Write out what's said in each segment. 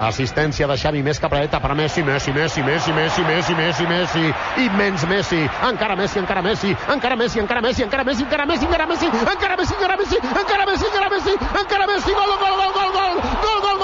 Assistència de Xavi, més dreta per a Messi, Messi, Messi, Messi, Messi, Messi, Messi, Messi, immens Messi, encara Messi, encara Messi, encara Messi, encara Messi, encara Messi, encara Messi, encara Messi, encara Messi, encara Messi, encara Messi, encara Messi, encara Messi, gol, gol, gol, gol, gol, gol, gol,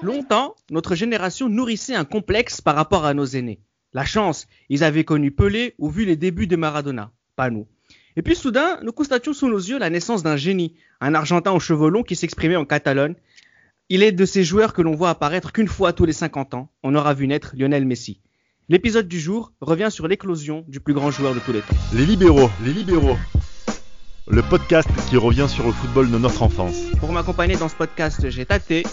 Longtemps, notre génération nourrissait un complexe par rapport à nos aînés. La chance, ils avaient connu Pelé ou vu les débuts de Maradona, pas nous. Et puis soudain, nous constations sous nos yeux la naissance d'un génie, un Argentin aux cheveux longs qui s'exprimait en Catalogne. Il est de ces joueurs que l'on voit apparaître qu'une fois tous les 50 ans, on aura vu naître Lionel Messi. L'épisode du jour revient sur l'éclosion du plus grand joueur de tous les temps. Les libéraux, les libéraux. Le podcast qui revient sur le football de notre enfance. Pour m'accompagner dans ce podcast, j'ai Tate,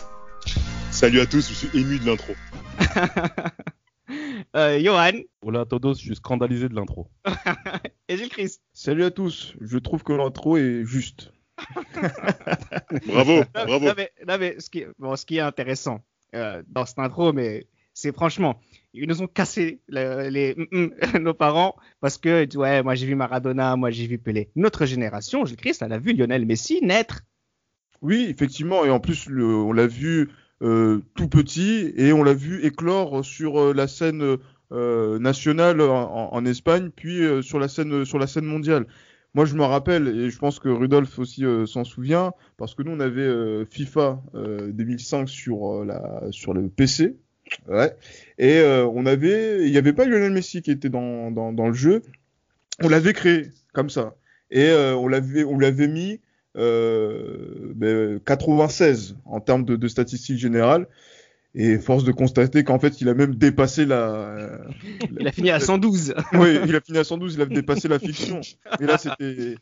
Salut à tous, je suis ému de l'intro. euh, Johan Oula, Todos, je suis scandalisé de l'intro. et Gilles Christ. Salut à tous, je trouve que l'intro est juste. Bravo, Non, bravo. non, mais, non, mais ce, qui, bon, ce qui est intéressant euh, dans cette intro, mais c'est franchement, ils nous ont cassé le- les, mm, mm, nos parents parce que ouais, moi j'ai vu Maradona, moi j'ai vu Pelé. Notre génération, Gilles Christ, elle a vu Lionel Messi naître. Oui, effectivement, et en plus, on l'a vu euh, tout petit et on l'a vu éclore sur euh, la scène euh, nationale en, Espagne, puis sur la scène sur la scène mondiale. Moi, je me rappelle, et je pense que Rudolf aussi s'en souvient, parce que nous, on avait FIFA euh, 2005 sur la sur le PC, ouais, et on avait, il n'y avait pas Lionel Messi qui était dans, dans, dans le jeu, on l'avait créé comme ça, et on on l'avait mis euh, ben, 96 en termes de, de statistiques générales. Et force de constater qu'en fait, il a même dépassé la. Il a fini à 112. oui, il a fini à 112, il a dépassé la fiction. Mais là, c'était.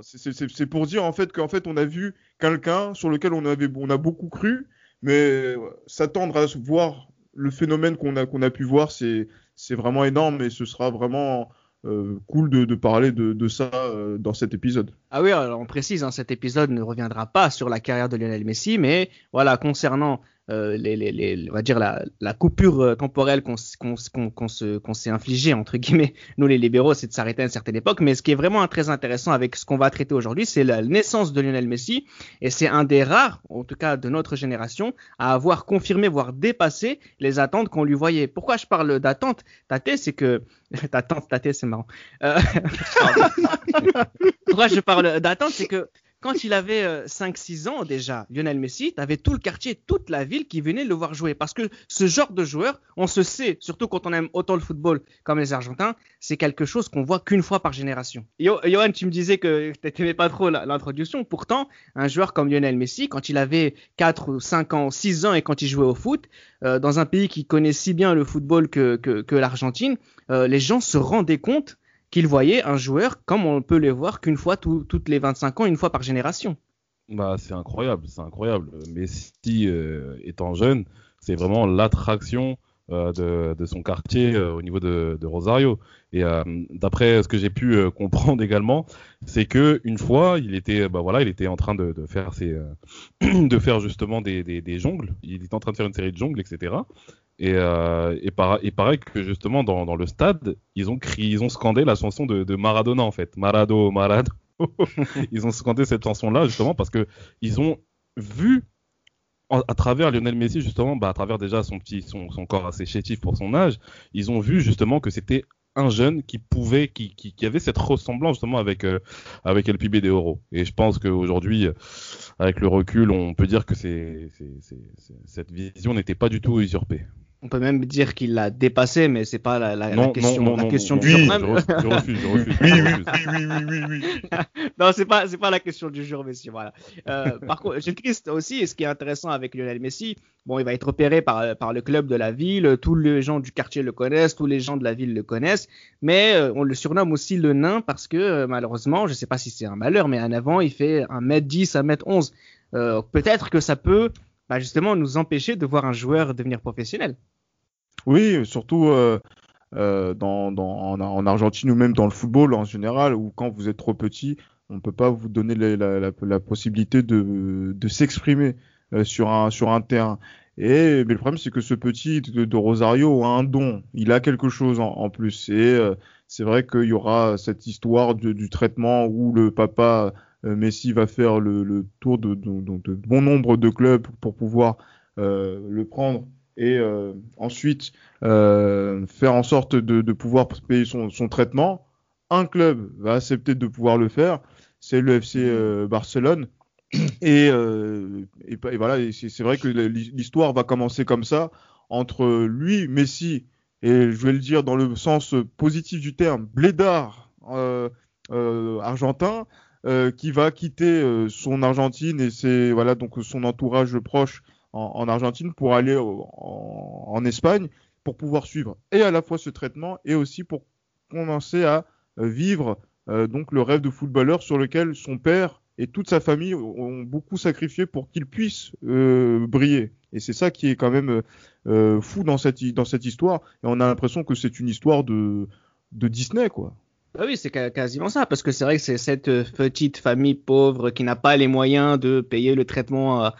c'est- pour dire en fait qu'en fait, on a vu quelqu'un sur lequel on avait, on a beaucoup cru, mais s'attendre à voir le phénomène qu'on a qu'on a pu voir, c'est c'est vraiment énorme et ce sera vraiment euh, cool de, de parler de, de ça euh, dans cet épisode. Ah oui, alors on précise, hein, cet épisode ne reviendra pas sur la carrière de Lionel Messi, mais voilà, concernant euh, les, les, les- on va dire la, la coupure euh, temporelle qu'on se- qu'on s'est infligée, entre guillemets, nous les libéraux, c'est de s'arrêter à une certaine époque, mais ce qui est vraiment très intéressant avec ce qu'on va traiter aujourd'hui, c'est la naissance de Lionel Messi, et c'est un des rares, en tout cas de notre génération, à avoir confirmé, voire dépassé les attentes qu'on lui voyait. Pourquoi je parle d'attente Tate, c'est que... D'attente, Tate, c'est marrant. Euh, Pourquoi je parle d'attente, c'est que quand il avait euh, 5-6 ans déjà, Lionel Messi, t'avais tout le quartier, toute la ville qui venait le voir jouer. Parce que ce genre de joueur, on se sait, surtout quand on aime autant le football comme les Argentins, c'est quelque chose qu'on voit qu'une fois par génération. Yo, Johan, tu me disais que t'aimais pas trop l'introduction. Pourtant, un joueur comme Lionel Messi, quand il avait 4 ou 5 ans, 6 ans et quand il jouait au foot, euh, dans un pays qui connaît si bien le football que l'Argentine, euh, les gens se rendaient compte qu'il voyait un joueur comme on peut les voir qu'une fois tout- toutes les 25 ans, une fois par génération. Bah, c'est incroyable, c'est incroyable. Messi, euh, étant jeune, c'est vraiment l'attraction de, de son quartier euh, au niveau de, Rosario. Et euh, d'après ce que j'ai pu euh, comprendre également, c'est que une fois, il était, bah voilà, il était en train de, faire ses, euh, de faire justement des, des, jongles. Il était en train de faire une série de jongles, etc. Et, euh, et, para- et pareil que justement dans, dans le stade, ils ont crié, ils ont scandé la chanson de, Maradona en fait, Marado, Marado. ils ont scandé cette chanson-là justement parce que ils ont vu à travers Lionel Messi justement, bah, à travers déjà son petit, son, corps assez chétif pour son âge, ils ont vu justement que c'était un jeune qui pouvait, qui, qui, qui avait cette ressemblance justement avec euh, avec El Pibe de Oro. Et je pense qu'aujourd'hui, avec le recul, on peut dire que c'est- cette vision n'était pas du tout usurpée. On peut même dire qu'il l'a dépassé, mais c'est pas la, la- la Non, non, question, non, la non, question non, du Oui, jour. je même. refuse, je refuse, je refuse, Oui, je oui, refuse. oui, oui, oui, oui, oui. non, c'est pas, c'est pas la question du jour, messieurs. Voilà. Euh, par contre, Gilles Christ aussi, et ce qui est intéressant avec Lionel Messi, bon, il va être repéré par, par le club de la ville, tous les gens du quartier le connaissent, tous les gens de la ville le connaissent, mais euh, on le surnomme aussi le nain parce que euh, malheureusement, je sais pas si c'est un malheur, mais en avant, il fait 1m10, 1m11. Euh, peut-être que ça peut bah, justement nous empêcher de voir un joueur devenir professionnel. Oui, surtout euh, euh, dans, en, en Argentine ou même dans le football en général, où quand vous êtes trop petit, on ne peut pas vous donner la, possibilité de, de s'exprimer euh, sur, un, sur un terrain. Et mais le problème, c'est que ce petit de, Rosario a un don, il a quelque chose en, plus. Et c'est vrai qu'il y aura cette histoire du traitement où le papa Messi va faire le, le tour de, de, de, bon nombre de clubs pour pouvoir euh, le prendre et euh, ensuite faire en sorte de, de pouvoir payer son, son, traitement. Un club va accepter de pouvoir le faire, c'est le FC Barcelone. Et, euh, et, et, voilà, c'est vrai que l'histoire va commencer comme ça entre lui, Messi, et je vais le dire dans le sens positif du terme, Blédard euh, euh, argentin, euh, qui va quitter euh, son Argentine et c'est voilà donc son entourage proche en, en Argentine pour aller en, Espagne pour pouvoir suivre et à la fois ce traitement et aussi pour commencer à euh, vivre donc le rêve de footballeur sur lequel son père et toute sa famille ont beaucoup sacrifié pour qu'il puisse briller. Et c'est ça qui est quand même fou dans cette, dans cette histoire. Et on a l'impression que c'est une histoire de, de Disney, quoi. Bah oui, c'est quasiment ça, parce que c'est vrai que c'est cette petite famille pauvre qui n'a pas les moyens de payer le traitement à,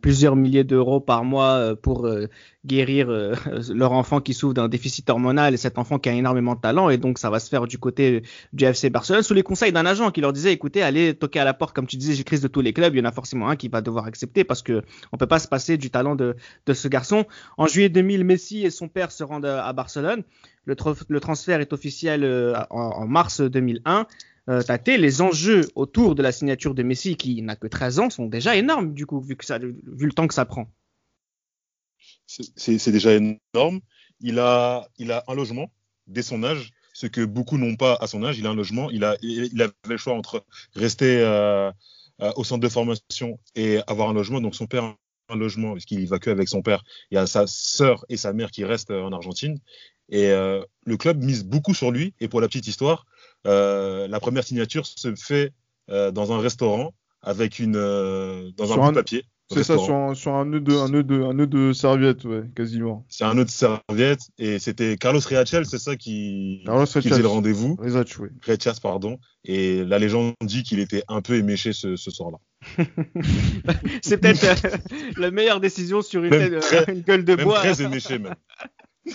plusieurs milliers d'euros par mois euh, pour euh, guérir euh, leur enfant qui souffre d'un déficit hormonal et cet enfant qui a énormément de talent. Et donc, ça va se faire du côté du FC Barcelone sous les conseils d'un agent qui leur disait, écoutez, allez toquer à la porte, comme tu disais, j'ai crise de tous les clubs. Il y en a forcément un qui va devoir accepter parce que on peut pas se passer du talent de, de ce garçon. En juillet 2000, Messi et son père se rendent à Barcelone. Le, transfert est officiel en mars 2001 euh, Tate, les enjeux autour de la signature de Messi, qui n'a que 13 ans, sont déjà énormes, du coup, vu, que ça, vu le temps que ça prend. C'est déjà énorme. Il a, il a un logement dès son âge, ce que beaucoup n'ont pas à son âge. Il a un logement. Il, a, il avait le choix entre rester euh, euh, au centre de formation et avoir un logement. Donc son père a un logement, puisqu'il va que avec son père. Il y a sa sœur et sa mère qui restent en Argentine. Et euh, le club mise beaucoup sur lui. Et pour la petite histoire, euh, la première signature se fait euh, dans un restaurant avec une euh, dans sur un, un papier. C'est ça, sur un, sur un nœud de, un nœud de, un nœud de serviette, ouais, quasiment. C'est un nœud de serviette et c'était Carlos Riachel, c'est ça qui, qui faisait le rendez-vous. Riachel, oui. Riachel, pardon. Et la légende dit qu'il était un peu éméché ce, ce soir-là. c'est peut-être euh, la meilleure décision sur une, tête, très, une gueule de même bois. Très éméché même.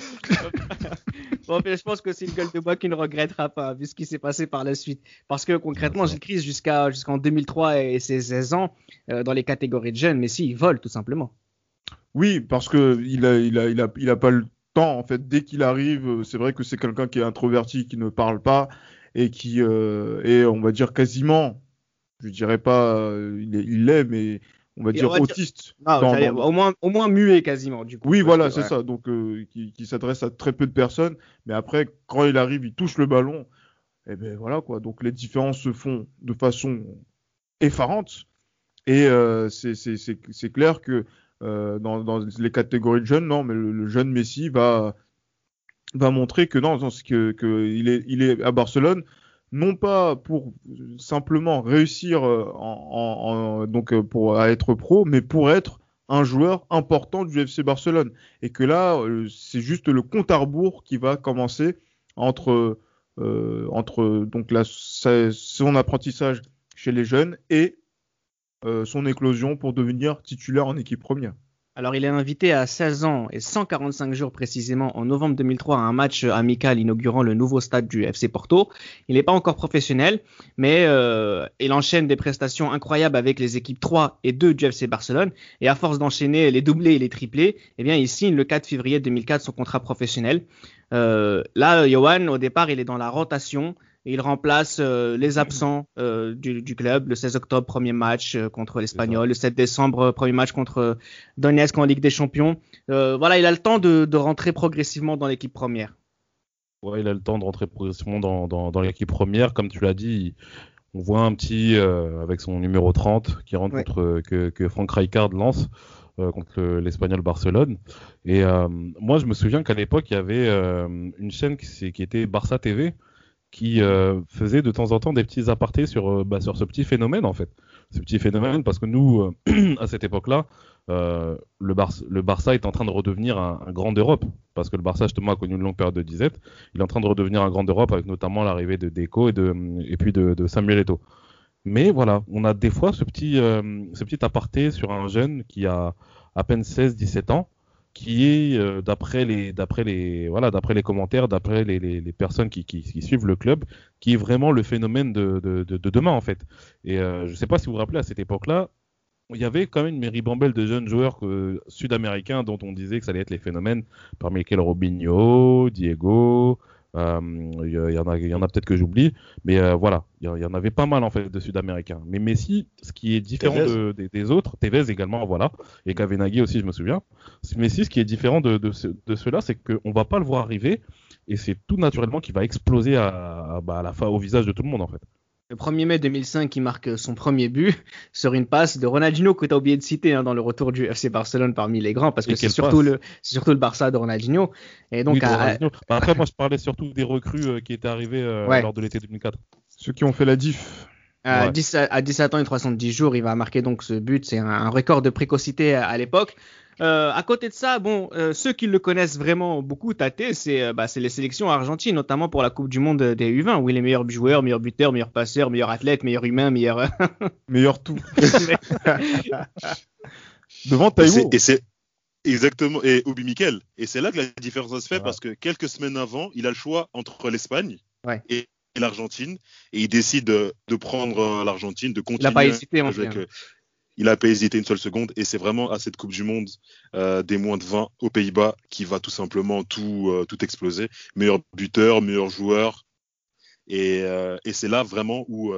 bon, je pense que c'est une gueule de bois qui ne regrettera pas, vu ce qui s'est passé par la suite. Parce que concrètement, Gilles Chris, jusqu'à jusqu'en 2003 et ses 16 ans, euh, dans les catégories de jeunes, mais si, il vole tout simplement. Oui, parce que il a, il a, il a, il a pas le temps, en fait. Dès qu'il arrive, c'est vrai que c'est quelqu'un qui est introverti, qui ne parle pas, et qui euh, est, on va dire, quasiment, je dirais pas, euh, il l'est, mais on va dire on va autiste. Dire... Ah, dans, dans... Au, moins, au moins muet quasiment, du coup. Oui, voilà, c'est ouais. ça. Donc, euh, qui, qui s'adresse à très peu de personnes. Mais après, quand il arrive, il touche le ballon. Et ben voilà, quoi. Donc, les différences se font de façon effarante. Et euh, c'est clair que euh, dans, dans, les catégories de jeunes, non, mais le, le, jeune Messi va, va montrer que non, que, que il, est, il est à Barcelone non pas pour simplement réussir en, en, donc pour à être pro, mais pour être un joueur important du FC Barcelone. Et que là, c'est juste le compte à rebours qui va commencer entre euh, entre donc la, son apprentissage chez les jeunes et euh, son éclosion pour devenir titulaire en équipe première. Alors, il est invité à 16 ans et 145 jours précisément en novembre 2003 à un match amical inaugurant le nouveau stade du FC Porto. Il n'est pas encore professionnel, mais euh, il enchaîne des prestations incroyables avec les équipes 3 et 2 du FC Barcelone. Et à force d'enchaîner les doublés et les triplés, eh bien, il signe le 4 février 2004 son contrat professionnel. Euh, là, Johan, au départ, il est dans la rotation. Et il remplace euh, les absents euh, du, du, club. Le 16 octobre, premier match euh, contre l'Espagnol. Le 7 décembre, premier match contre Donetsk en Ligue des Champions. voilà, il a le temps de, de rentrer progressivement dans l'équipe première. Ouais, il a le temps de rentrer progressivement dans, dans, dans l'équipe première. Comme tu l'as dit, on voit un petit avec son numéro 30 qui rentre ouais. contre que, que Franck Rijkaard lance contre l'Espagnol Barcelone. Et moi, je me souviens qu'à l'époque, il y avait une chaîne qui, qui était Barça TV qui euh, faisait de temps en temps des petits apartés sur, euh, bah, sur ce petit phénomène en fait. Ce petit phénomène parce que nous, euh, à cette époque-là, le, Bar le Barça est en train de redevenir un, grand d'Europe parce que le Barça justement a connu une longue période de disette. Il est en train de redevenir un grand d'Europe avec notamment l'arrivée de Deco et, de, et puis de, de Samuel Eto'o. Mais voilà, on a des fois ce petit, ce petit aparté sur un jeune qui a à peine 16-17 ans qui est euh, d'après les d'après les voilà d'après les commentaires d'après les, les, personnes qui, qui, suivent le club qui est vraiment le phénomène de, de, de, de demain en fait. Et euh, je sais pas si vous vous rappelez à cette époque là il y avait quand même une ribambelle de jeunes joueurs euh, sud-américains dont on disait que ça allait être les phénomènes parmi lesquels Robinho Diego il y, en a, il y en a peut-être que j'oublie, mais euh, voilà, il y, en avait pas mal en fait de Sud-Américains. Mais Messi, ce qui est différent de, de, des autres, Tevez également, voilà, et Kavenaghi aussi, je me souviens. Messi, ce qui est différent de, de, ce, de ceux-là, c'est qu'on va pas le voir arriver, et c'est tout naturellement qu'il va exploser à, à, bah, à la fin au visage de tout le monde en fait. Le 1er mai 2005, il marque son premier but sur une passe de Ronaldinho que tu as oublié de citer hein, dans le retour du FC Barcelone parmi les grands, parce que c'est surtout le, surtout le Barça de Ronaldinho. Et donc, oui, à... Ronaldinho. Bah après, moi, je parlais surtout des recrues euh, qui étaient arrivés euh, ouais. lors de l'été 2004. Ceux qui ont fait la diff. À, ouais. 10, à 17 ans et 310 jours, il va marquer donc ce but. C'est un, un, record de précocité à, à l'époque. Euh, à côté de ça, bon, euh, ceux qui le connaissent vraiment beaucoup, Tate, c'est euh, bah, les sélections argentines, notamment pour la Coupe du Monde des U20, où il est meilleur joueur, meilleur buteur, meilleur passeur, meilleur athlète, meilleur humain, meilleur. meilleur tout. Devant Taïwo. Et c'est exactement et Obi Mikel. Et c'est là que la différence se fait ouais. parce que quelques semaines avant, il a le choix entre l'Espagne ouais. et l'Argentine et il décide de, prendre l'Argentine, de continuer il a pas hésité, avec, il n'a pas hésité une seule seconde et c'est vraiment à cette Coupe du Monde euh, des moins de 20 aux Pays-Bas qui va tout simplement tout, euh, tout exploser. Meilleur buteur, meilleur joueur. Et, euh, c'est là vraiment où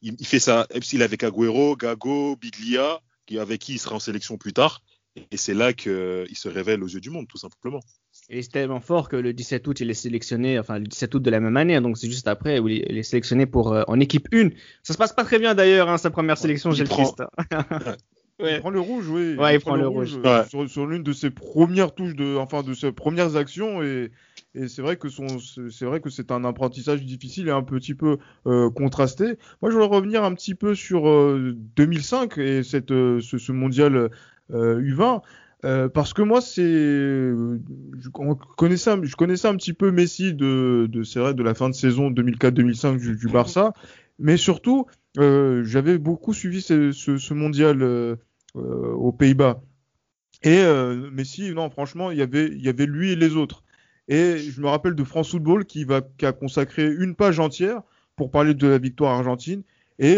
il, fait ça. Il avec Agüero, Gago, Biglia, avec qui il sera en sélection plus tard. Et c'est là qu'il se révèle aux yeux du monde, tout simplement. Et c'est tellement fort que le 17 août, il est sélectionné, enfin le 17 août de la même année, hein, donc c'est juste après où il est sélectionné pour euh, en équipe 1. Ça se passe pas très bien d'ailleurs, hein, sa première sélection, j'ai le triste. ouais. Il prend le rouge, oui. Ouais, il, il prend, prend, le rouge, rouge ouais. sur, sur l'une de ses premières touches de, enfin de ses premières actions et, et c'est vrai que son, c'est vrai que c'est un apprentissage difficile et un petit peu euh, contrasté. Moi, je voudrais revenir un petit peu sur euh, 2005 et cette, euh, ce, ce mondial U20. Euh, parce que moi, c'est, je connaissais, je connaissais un petit peu Messi de, c'est vrai, de la fin de saison 2004-2005 du, Barça, mais surtout, euh, j'avais beaucoup suivi ce, mondial euh, aux Pays-Bas. Et Messi, non, franchement, il y avait, il y avait lui et les autres. Et je me rappelle de France Football qui qui a consacré une page entière pour parler de la victoire argentine. Et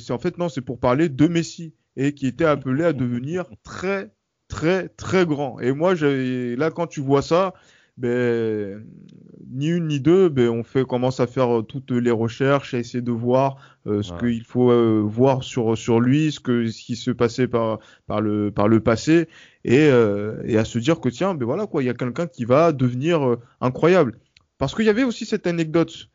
c'est en fait non, c'est pour parler de Messi et qui était appelé à devenir très très très grand. Et moi, là, quand tu vois ça, ben, ni une ni deux, ben, on fait commence à faire toutes les recherches, à essayer de voir euh, ce qu'il faut euh, voir sur sur lui, ce que ce qui se passait par par le par le passé, et euh, et à se dire que tiens, ben voilà quoi, il y a quelqu'un qui va devenir euh, incroyable. Parce qu'il y avait aussi cette anecdote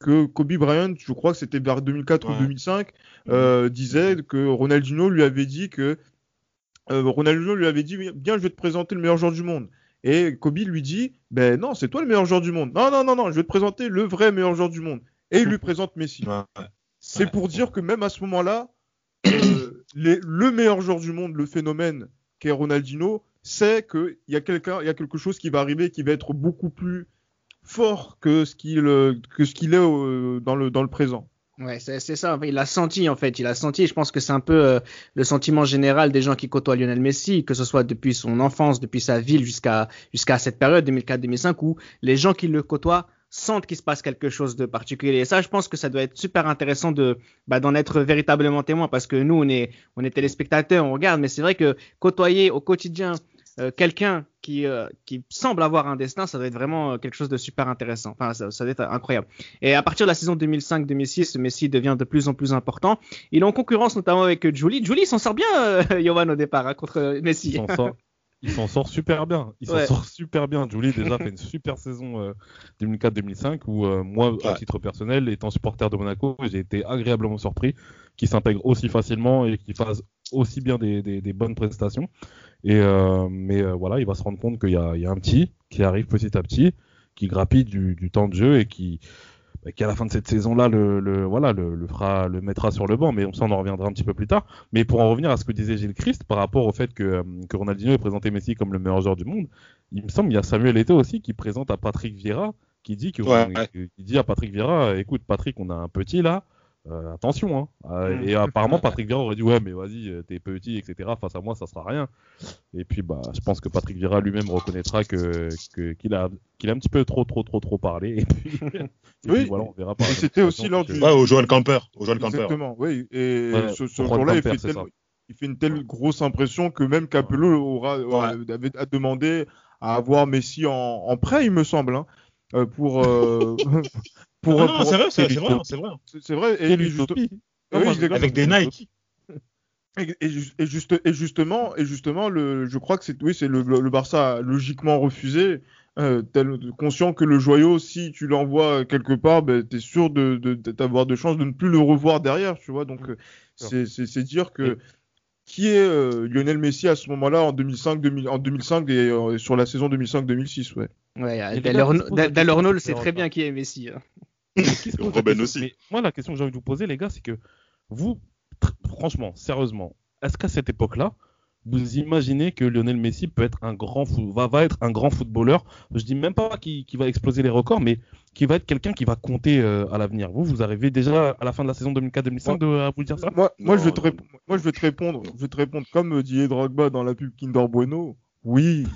que Kobe Bryant, je crois que c'était vers 2004 ouais. ou 2005, euh, disait que Ronaldinho lui avait dit que euh, Ronaldinho lui avait dit bien je vais te présenter le meilleur joueur du monde. Et Kobe lui dit ben non c'est toi le meilleur joueur du monde. Non non non non je vais te présenter le vrai meilleur joueur du monde. Et il lui présente Messi. Ouais. c'est pour dire que même à ce moment-là euh, le meilleur joueur du monde le phénomène qu'est Ronaldinho sait que il y a quelqu'un il y a quelque chose qui va arriver qui va être beaucoup plus fort que ce qu'il que ce qu'il est euh, dans le dans le présent Ouais, c'est ça. Il a senti en fait. Il a senti. Je pense que c'est un peu euh, le sentiment général des gens qui côtoient Lionel Messi, que ce soit depuis son enfance, depuis sa ville jusqu'à jusqu'à cette période 2004-2005 où les gens qui le côtoient sentent qu'il se passe quelque chose de particulier. Et ça, je pense que ça doit être super intéressant de bah, d'en être véritablement témoin parce que nous, on est on est téléspectateurs, on regarde, mais c'est vrai que côtoyer au quotidien euh, quelqu'un qui, euh, qui semble avoir un destin, ça doit être vraiment euh, quelque chose de super intéressant. Enfin, ça, ça doit être incroyable. Et à partir de la saison 2005-2006, Messi devient de plus en plus important. Il est en concurrence notamment avec Julie. Julie s'en sort bien, euh, Johan, au départ, hein, contre Messi. Il s'en sort, il s'en sort super bien. Il ouais. s'en sort super bien. Julie déjà fait une super saison euh, 2004-2005 où euh, moi, ouais. à titre personnel, étant supporter de Monaco, j'ai été agréablement surpris qu'il s'intègre aussi facilement et qu'il fasse aussi bien des, des, des bonnes prestations. Et euh, mais euh, voilà, il va se rendre compte qu'il y, y a, un petit qui arrive petit à petit, qui grappille du, du temps de jeu et qui bah, qui à la fin de cette saison-là le, le voilà le, le fera le mettra sur le banc, mais on en reviendra un petit peu plus tard. Mais pour en revenir à ce que disait Gilles Christ par rapport au fait que, euh, que Ronaldinho ait présenté Messi comme le meilleur joueur du monde, il me semble il y a Samuel Eto'o aussi qui présente à Patrick Vieira qui dit que Ouais. qui dit à Patrick Vieira, écoute Patrick, on a un petit là. Euh, attention, hein. Euh, et apparemment Patrick Vieira aurait dit ouais mais vas-y euh, t'es petit etc face à moi ça sera rien et puis bah je pense que Patrick Vieira lui-même reconnaîtra que que- qu'il a qu'il a un petit peu trop trop trop trop parlé et puis, et Oui. puis voilà on verra par c'était aussi lors que- du- Ouais, au Joel Camper. Au Camper. Exactement, oui. Et Ouais, ce, ce jour-là, il, fait c'est tel- ça. il fait une telle grosse impression que même Capello aura, aura- avait à demander à avoir Messi en, en prêt, il me semble, hein, euh, pour, euh, pour, Non, non, c'est vrai, c'est vrai, c'est vrai. c'est- vrai. Et, et juste- Oui, l'ai- Avec des Nike. Et, et ju- et juste, et justement, et justement, le, je crois que c'est, oui, c'est le, le Barça a logiquement refusé, euh, tel- conscient que le joyau, si tu l'envoies quelque part, ben, t'es sûr de, de, d'avoir de chances de ne plus le revoir derrière, tu vois. Donc, c'est, c'est, c'est dire que qui est euh, Lionel Messi à ce moment-là en 2005, 2000, en 2005 et euh, sur la saison 2005-2006, ouais. Ouais, les Dal gars, Orno- qui se posent Dal- la Dal question, Orno le c'est sait très bien qui est Messi. hein. Qui question aussi. Mais moi, la question que j'ai envie de vous poser, les gars, c'est que vous, franchement, sérieusement, est-ce qu'à cette époque-là, vous imaginez que Lionel Messi peut être un grand fou- va, va être un grand footballeur? Je dis même pas qu'il qu'il va exploser les records, mais qui va être quelqu'un qui va compter euh, à l'avenir. Vous, vous arrivez déjà à la fin de la saison 2004-2005 de- à vous dire ça? Moi, je vais te rép- moi, je vais te répondre, je vais te répondre comme euh, Didier Drogba dans la pub Kinder Bueno. Oui.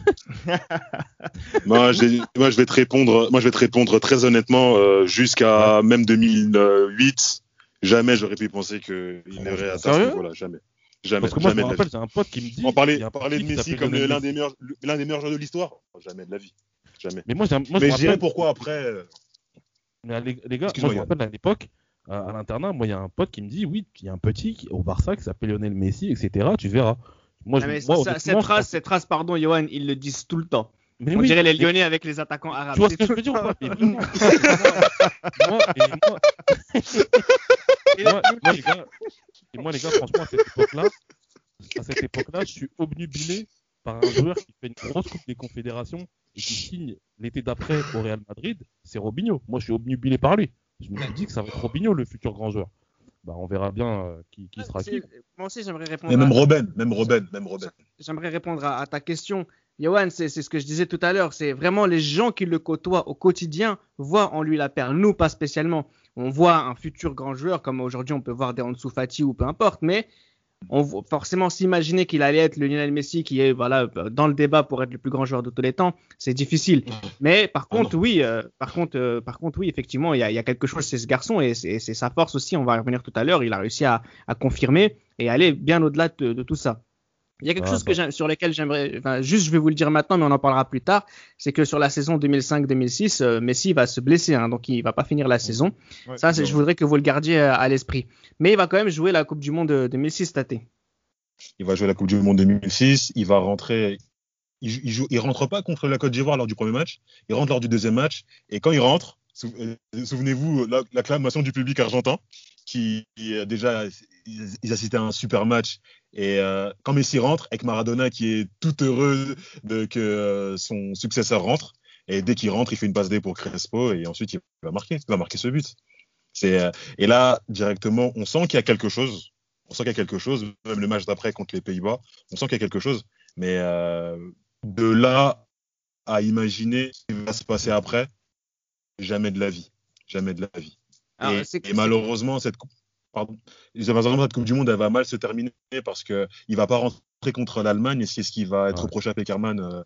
Moi, j'ai- moi, je vais te répondre. Moi, je vais te répondre très honnêtement. euh, Jusqu'à même 2008, jamais j'aurais pu penser qu'il n'aurait atteint ce Sérieux niveau-là. Jamais. Jamais. Parce que moi, je jamais me de la rappelle, vie. j'ai un pote qui me dit. On parlait, parlait de Messi comme l'un des meilleurs, l'un des meilleurs joueurs de l'histoire. Jamais de la vie. Jamais. Mais moi, j'ai un- moi, je me Mais je dirais rappelle- pourquoi après. euh, Mais les, les gars, moi je me rappelle à l'époque, à, à l'internat, moi il y a un pote qui me dit oui, il y a un petit au Barça qui s'appelle Lionel Messi, etc. Tu verras. Moi, Ah, je, mais moi, ça- honnêtement, cette pense- cette pardon, Johan, ils le disent tout le temps. mais On oui, dirait les mais- Lyonnais avec les attaquants arabes. Tu vois ce que je veux dire ou pas Mais vraiment, moi, et moi, Et moi, moi, les gars, et moi, les gars, franchement, à cette époque-là, à cette époque-là, je suis obnubilé par un joueur qui fait une grosse Coupe des Confédérations et qui signe l'été d'après au Real Madrid, c'est Robinho. Moi, je suis obnubilé par lui. Je me suis dit que ça va être Robinho, le futur grand joueur. Bah, on verra bien euh, qui, qui sera qui. Moi aussi, j'aimerais répondre. Mais même à- Robben, même Robben, même Robben. J'aimerais répondre à, à ta question. Johan, c'est c'est ce que je disais tout à l'heure. C'est vraiment les gens qui le côtoient au quotidien voient en lui la perle. Nous, pas spécialement. On voit un futur grand joueur, comme aujourd'hui on peut voir des Ansu Fati ou peu importe, mais on forcément s'imaginer qu'il allait être le Lionel Messi qui est voilà dans le débat pour être le plus grand joueur de tous les temps, c'est difficile. Mais par Ah contre, oui, euh, par contre, euh, par contre, oui, effectivement, il y a, il y a quelque chose chez ce garçon et c'est c'est sa force aussi. On va y revenir tout à l'heure. Il a réussi à, à confirmer et aller bien au-delà de, de tout ça. Il y a quelque Ah, chose que sur lequel j'aimerais, enfin, juste je vais vous le dire maintenant, mais on en parlera plus tard. C'est que sur la saison 2005-2006, euh, Messi va se blesser, hein, donc il va pas finir la saison. Ouais, Ça, je voudrais que vous le gardiez euh, à l'esprit. Mais il va quand même jouer la Coupe du Monde de 2006 cet été. Il va jouer la Coupe du Monde 2006. Il va rentrer. Il, jou- il, joue, il rentre pas contre la Côte d'Ivoire lors du premier match. Il rentre lors du deuxième match. Et quand il rentre, sou- euh, souvenez-vous la- l'acclamation du public argentin, qui euh, déjà ils, assistaient à un super match. Et euh, quand Messi rentre, avec Maradona qui est tout heureux de que euh, son successeur rentre. Et dès qu'il rentre, il fait une passe D pour Crespo et ensuite il va marquer, il va marquer ce but. Et là directement, on sent qu'il y a quelque chose. On sent qu'il y a quelque chose. Même le match d'après contre les Pays-Bas, on sent qu'il y a quelque chose. Mais de là à imaginer ce qui va se passer après, jamais de la vie, jamais de la vie. Alors, et, c'est- et malheureusement cette coupe, pardon, malheureusement cette Coupe du Monde, elle va mal se terminer parce que il va pas rentrer contre l'Allemagne et c'est ce qui va être Ouais. reproché à Peckerman euh,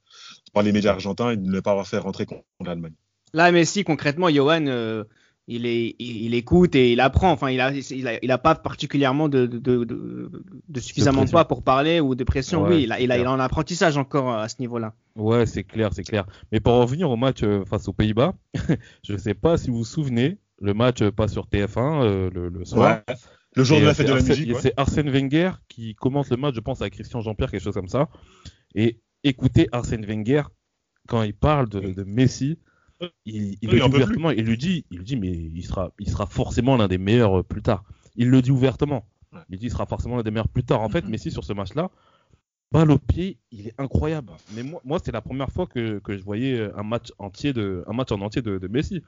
par les médias argentins et de ne pas avoir fait rentrer contre l'Allemagne. Là, Messi, concrètement, Johan, euh, il, est, il, il écoute et il apprend. Enfin, il a, il a, il a pas particulièrement de, de, de, suffisamment de poids pour parler ou de pression. Ouais, oui, il a, il, a, en apprentissage encore euh, à ce niveau-là. Ouais, c'est clair, c'est clair. Mais pour revenir au match face aux Pays-Bas, je ne sais pas si vous vous souvenez, le match euh, passe sur TF1 euh, le, le soir. Le jour Et, de euh, la fête c'est de la Arsène- musique. ouais. C'est Arsène Wenger qui commence le match, je pense, avec Christian Jean-Pierre, quelque chose comme ça. Et écoutez Arsène Wenger, quand il parle de, de Messi, il, le dit ouvertement, il lui dit, il lui dit, mais il sera, il sera forcément l'un des meilleurs euh, plus tard. Il le dit ouvertement. Il dit, il sera forcément l'un des meilleurs plus tard. En fait, Mhm. Messi sur ce match-là, balle au pied, il est incroyable. Mais moi, moi c'est la première fois que, que je voyais un match entier de, un match en entier de, de Messi.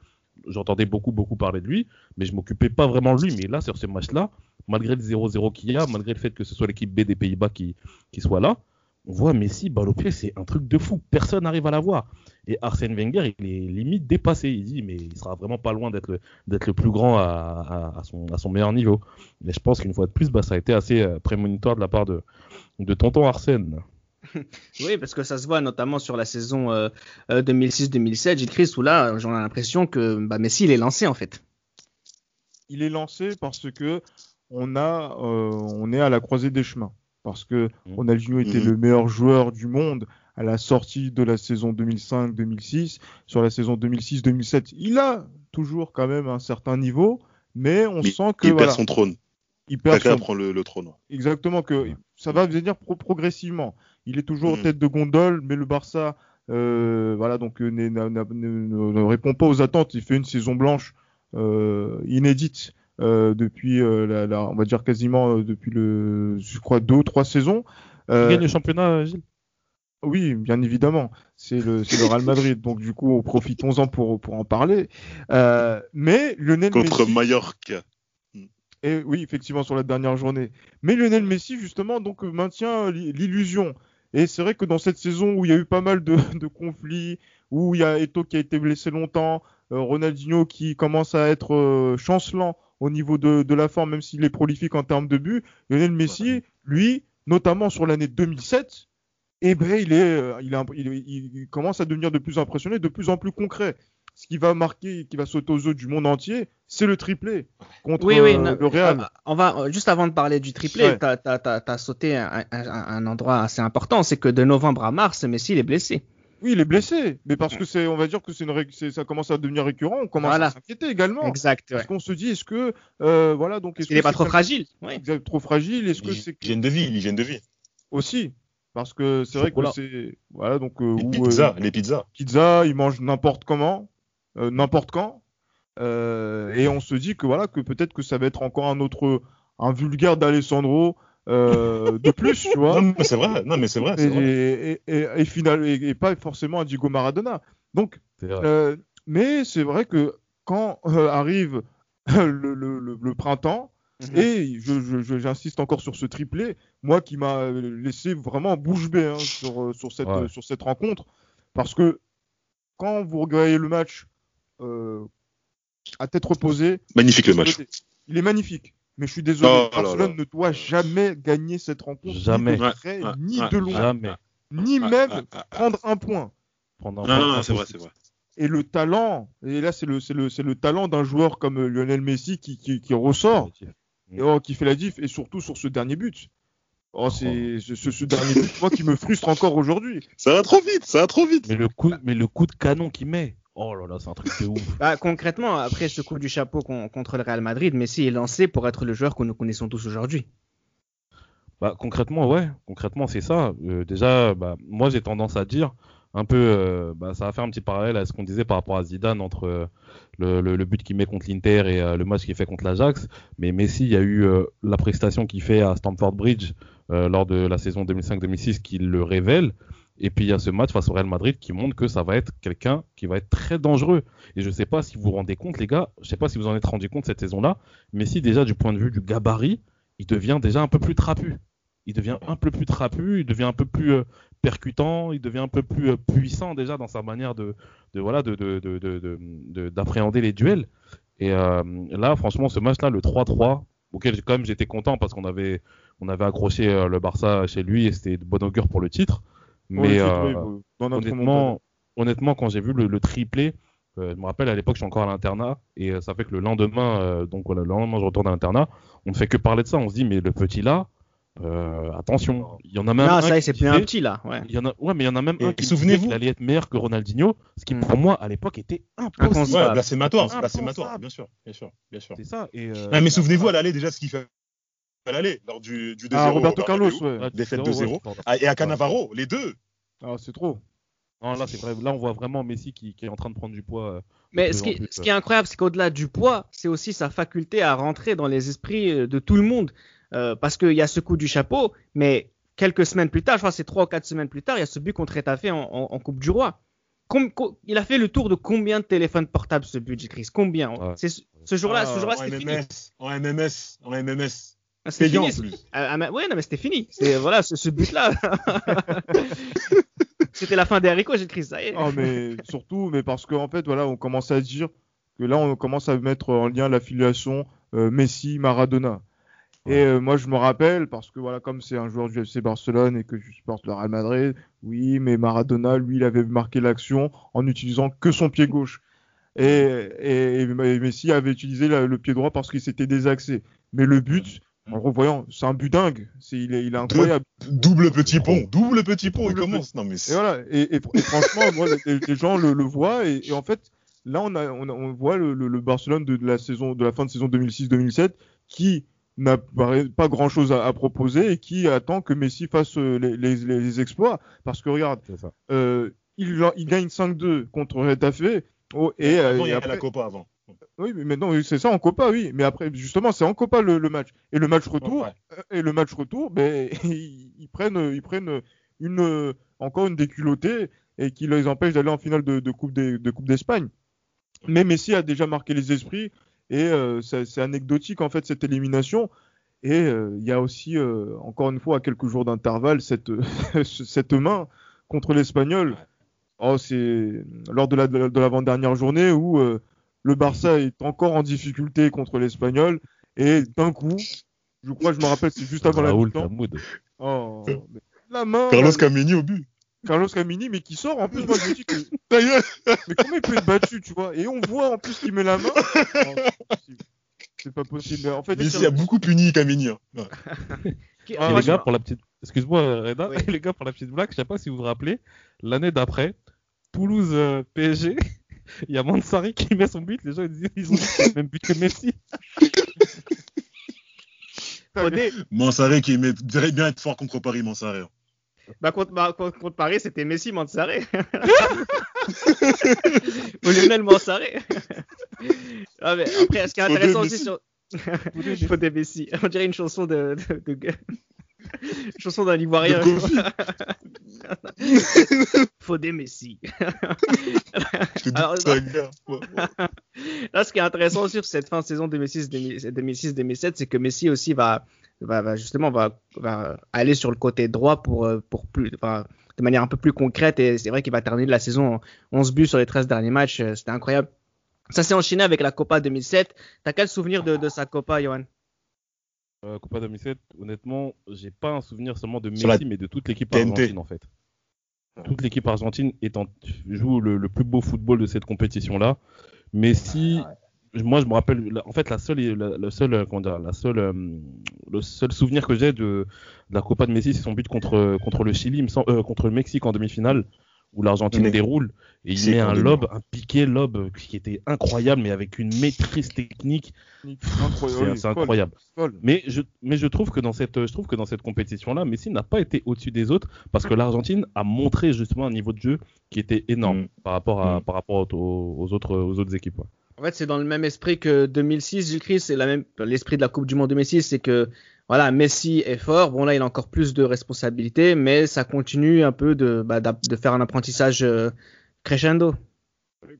J'entendais beaucoup, beaucoup parler de lui, mais je m'occupais pas vraiment de lui. Mais là, sur ce match-là, malgré le 0-0 qu'il y a, malgré le fait que ce soit l'équipe B des Pays-Bas qui, qui soit là, on voit Messi, balle au pied, c'est un truc de fou. Personne n'arrive à l'avoir. Et Arsène Wenger, il est limite dépassé. Il dit, mais il sera vraiment pas loin d'être le, le plus grand à, à, son, à son meilleur niveau. Mais je pense qu'une fois de plus, bah, ça a été assez euh, prémonitoire de la part de, de tonton Arsène. oui, parce que ça se voit notamment sur la saison euh, 2006-2007, Gilles Christ, où là, j'en ai l'impression que bah, Messi, il est lancé en fait. Il est lancé parce que on, a, euh, on est à la croisée des chemins parce que. Ronaldinho était Mhm. le meilleur joueur du monde à la sortie de la saison 2005-2006. Sur la saison 2006-2007, il a toujours quand même un certain niveau, mais on Mais sent que il voilà, perd son trône. il perd son- prend le, le trône. exactement que ça va venir pro- progressivement. Il est toujours Mhm. tête de gondole, mais le Barça, euh, voilà, donc euh, ne, ne- ne répond pas aux attentes. Il fait une saison blanche euh, inédite euh, depuis, euh, la, la- on va dire quasiment depuis le, je crois deux ou trois saisons. Il gagne le championnat, Gilles? Oui, bien évidemment. C'est le, Real Madrid. Donc, du coup, profitons-en pour, pour en parler. Euh, mais Lionel Contre Messi. Mallorca. Et oui, effectivement, sur la dernière journée. Mais Lionel Messi, justement, donc maintient l'i- l'illusion. Et c'est vrai que dans cette saison où il y a eu pas mal de, de conflits, où il y a Eto'o qui a été blessé longtemps, euh, Ronaldinho qui commence à être euh, chancelant au niveau de, de la forme, même s'il est prolifique en termes de but, Lionel Messi, lui, notamment sur l'année 2007, eh ben, il, est, euh, il, est il- il commence à devenir de plus impressionné, de plus en plus concret. Ce qui va marquer, qui va sauter aux yeux du monde entier, c'est le triplé contre Oui, oui, euh, le Real. On va juste avant de parler du triplé, Ouais. t'as- t'as sauté un, un- un- un endroit assez important, c'est que de novembre à mars, Messi il est blessé. Oui, il est blessé, mais parce que c'est, on va dire que c'est une, ça commence à devenir récurrent, on commence Voilà. à s'inquiéter également. Exact. ouais. Parce qu'on se dit, est-ce que, euh, voilà, donc, est-ce Il est que pas c'est trop fragile. Oui. Exact, trop fragile Est-ce que c'est L'hygiène de vie, l'hygiène de vie. aussi Parce que c'est vrai que c'est, voilà, donc, euh, Les où, pizzas, euh, les pizzas. pizza, il mange n'importe comment, euh, n'importe quand, euh, et on se dit que voilà, que peut-être que ça va être encore un autre, un vulgaire d'Alessandro euh, de plus, tu vois. Non, mais c'est vrai. Non, mais c'est vrai. c'est et, vrai. et, et, et, final- et- et pas forcément un Diego Maradona. Donc, euh, mais c'est vrai que quand euh, arrive le, le, le, le printemps, Mhm. et je, je- je- j'insiste encore sur ce triplé, moi qui m'a laissé vraiment bouche bée hein, sur, sur, cette, Ouais. sur cette rencontre, parce que quand vous regardez le match euh, à tête reposée, Magnifique le match. il est magnifique. Mais je suis désolé, Oh Barcelone ne doit jamais gagner cette rencontre, Jamais. ni de près, Ouais, ni ouais, de loin, Jamais. ni même ah, ah, ah. prendre un point. Prendre un Non, point, non, non, c'est vrai, c'est vrai. Et le talent, et là c'est le, c'est le, talent d'un joueur comme euh, Lionel Messi qui, qui, qui ressort, et, oh, qui fait la diff, et surtout sur ce dernier but. Oh, c'est ce, ce- ce dernier but, moi, qui me frustre encore aujourd'hui. Ça va trop vite, ça va trop vite. Mais le coup, mais le coup de canon qu'il met. Oh là là, c'est un truc de ouf. Bah, concrètement, après ce coup du chapeau con- contre le Real Madrid, Messi est lancé pour être le joueur que nous connaissons tous aujourd'hui. Bah, concrètement, ouais, concrètement, c'est ça. Euh, déjà, bah, moi, j'ai tendance à dire un peu, euh, bah, ça va faire un petit parallèle à ce qu'on disait par rapport à Zidane entre euh, le, le- le but qu'il met contre l'Inter et euh, le match qu'il fait contre l'Ajax. Mais Messi, il y a eu la prestation qu'il fait à Stamford Bridge lors de la saison 2005-2006 qui le révèle. Et puis il y a ce match face au Real Madrid qui montre que ça va être quelqu'un qui va être très dangereux. Et je sais pas si vous vous rendez compte, les gars, je sais pas si vous en êtes rendu compte cette saison-là, Messi déjà du point de vue du gabarit, il devient déjà un peu plus trapu. Il devient un peu plus trapu, il devient un peu plus euh, percutant, il devient un peu plus euh, puissant déjà dans sa manière de, voilà de de- de- de- de- de- d'appréhender les duels. Et euh, là, franchement, ce match-là, le 3-3, auquel quand même j'étais content parce qu'on avait on avait accroché le Barça chez lui et c'était de bon augure pour le titre. Mais Ouais, euh, remontada. honnêtement, honnêtement, quand j'ai vu le, le triplé, euh, je me rappelle à l'époque, je suis encore à l'internat et euh, ça fait que le lendemain, euh, donc voilà, le lendemain, je retourne à l'internat, on ne fait que parler de ça. On se dit, mais le petit là, euh, attention, il y en a même non, un ça y est, qui c'est plus fait- un petit là. Ouais. Il y en a, ouais, mais il y en a même Et un qui souvenez-vous- souvenez qu'il allait être meilleur que Ronaldinho, ce qui Mm. pour moi à l'époque était impossible. Ouais, blasphématoire, Impensable. blasphématoire, bien sûr, bien sûr, bien sûr. C'est ça. Et, euh, Ah, mais souvenez-vous à l'aller déjà ce qu'il fait à l'aller lors du, du 2-0. Ah, Roberto Carlos, ouais. défaite 2-0, 2-0. ouais, pardon. Ah, et à Cannavaro, les deux. Ah, c'est trop. Non, là, c'est vrai. Là, on voit vraiment Messi qui, qui est en train de prendre du poids. euh, Mais ce qui, plus, ce qui est incroyable, c'est qu'au-delà du poids, c'est aussi sa faculté à rentrer dans les esprits euh, de tout le monde. Euh, parce qu'il y a ce coup du chapeau, mais quelques semaines plus tard, je crois que c'est trois ou quatre semaines plus tard, il y a ce but contre Etafé en, en, en Coupe du Roi. com- il a fait le tour de combien de téléphones portables ce but, Chris? Combien? Ouais. C'est ce jour-là, ce jour-là, en c'était fini. MMS, en MMS, en MMS. Ah, C'était en fini. plus. Ah, ah, mais- ouais, non, mais c'était fini. C'est voilà, ce, ce but-là. c'était la fin des haricots, j'ai Chris. Ça y est. Ah, mais surtout, mais parce qu'en fait, voilà, on commence à dire que là, on commence à mettre en lien l'affiliation euh, Messi-Maradona. Et euh, moi, je me rappelle, parce que voilà, comme c'est un joueur du FC Barcelone et que je supporte le Real Madrid, oui, mais Maradona, lui, il avait marqué l'action en utilisant que son pied gauche. Et, et, et Messi avait utilisé la- le pied droit parce qu'il s'était désaxé. Mais le but, en le revoyant, c'est un but dingue. Il, est, il est incroyable. Double petit pont, double petit pont, il commence. Non, mais Et voilà. Et, et- et franchement, moi, les, les gens le, le voient. Et, et en fait, là, on, a, on, a- on voit le, le- le Barcelone de, de la saison, de la fin de saison 2006-2007 qui n'a pas, grand chose à, à proposer et qui attend que Messi fasse euh, les, les- les exploits. Parce que regarde, euh, il, il gagne 5-2 contre Retafe. Oh, et, euh, Avant, il y a après, la Copa avant. Oui, mais maintenant, oui, c'est ça en Copa, oui. Mais après, justement, c'est en Copa le, le match. Et le match retour, Ouais. euh, et le match retour, ben, ils, ils prennent, ils prennent une, euh, encore une déculottée et qui les empêche d'aller en finale de, de Coupe des- de Coupe d'Espagne. Mais Messi a déjà marqué les esprits et euh, c'est anecdotique en fait cette élimination. Et euh, il y a aussi, euh, encore une fois, à quelques jours d'intervalle, cette, cette main contre l'Espagnol. Oh, c'est lors de la de l'avant-dernière journée où euh, le Barça est encore en difficulté contre l'Espagnol et d'un coup, je crois, je me rappelle, c'est juste avant la Raoul. Tamoud. Oh, mais la main, Carlos Camini au but. Carlos Camini, mais qui sort en plus. Moi, je me dis que Ta gueule. mais comment il peut être battu, tu vois? Et on voit en plus qu'il met la main. Oh, c'est pas possible. En fait, Messi a beaucoup puni Camini. hein. Ouais. Ah, les gars, pour la petite, excuse-moi, Reda, Oui. les gars, pour la petite blague, je sais pas si vous vous rappelez, l'année d'après, Toulouse euh, PSG, il y a Mansari qui met son but, les gens ils disent ils ont le même but que Messi. Fodé, Mansaré qui aimait devrait bien être fort contre Paris, Mansaré. hein. bah, contre, bah, contre, contre Paris, c'était Messi Mansaré. Ou Lionel Mansaré. ah, mais après, ce qui est intéressant aussi sur. Fodé Messi. On dirait une chanson de. de, de- une chanson d'un Ivoirien. De Kofi. Fodé Messi. Alors. Là, ce qui est intéressant sur cette fin de saison 2006-2007, c'est que Messi aussi va, va, va justement va, va aller sur le côté droit pour, euh, pour plus, de manière un peu plus concrète. Et c'est vrai qu'il va terminer la saison en 11 buts sur les 13 derniers matchs. Euh, C'était incroyable. Ça s'est enchaîné avec la Copa 2007. T'as quel souvenir de, de sa Copa, Johan? Euh, Copa 2007, honnêtement, j'ai pas un souvenir seulement de Messi, la mais de toute l'équipe argentine en fait. Toute l'équipe argentine joue le, le plus beau football de cette compétition-là. Messi, moi je me rappelle, en fait la seule, la, la seule, euh, comment dire, la seule, euh, le seul souvenir que j'ai de, de la Copa de Messi, c'est son but contre, contre le Chili, il me semble- euh, contre le Mexique en demi-finale, où l'Argentine Mais- déroule et il met un lob, un piqué lob qui était incroyable, mais avec une maîtrise technique, Incroyable. c'est incroyable. Mais je, mais je trouve que dans cette, je trouve que dans cette compétition-là, Messi n'a pas été au-dessus des autres parce que l'Argentine a montré justement un niveau de jeu qui était énorme Mm. par rapport à, Mm. par rapport aux, aux autres, aux autres équipes. ouais. En fait, c'est dans le même esprit que 2006, Gilles Christ, c'est la même, l'esprit de la Coupe du Monde 2006, c'est que, voilà, Messi est fort. Bon, là, il a encore plus de responsabilités, mais ça continue un peu de, bah, de faire un apprentissage euh, crescendo.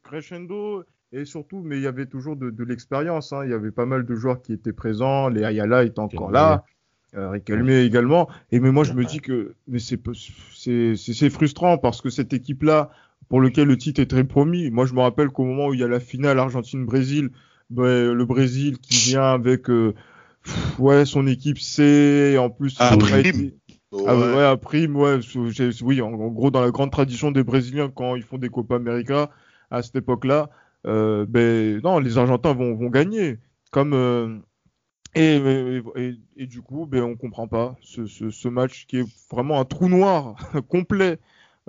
crescendo et surtout mais il y avait toujours de, de l'expérience hein. il y avait pas mal de joueurs qui étaient présents les Ayala étaient encore là euh, Riquelme également et mais moi je me dis que mais c'est frustrant parce que cette équipe là pour lequel le titre est très promis moi je me rappelle qu'au moment où il y a la finale Argentine Brésil ben, le Brésil qui vient avec euh, ouais son équipe C et en plus Ah, ça a prime. été- ah ouais, ouais, à prime, ouais. Oui, en, en gros, dans la grande tradition des Brésiliens, quand ils font des Copa América, à cette époque-là, euh, ben, non, les Argentins vont, vont gagner. Comme, euh, et, et, et- et du coup, ben, on comprend pas ce, ce, ce match qui est vraiment un trou noir complet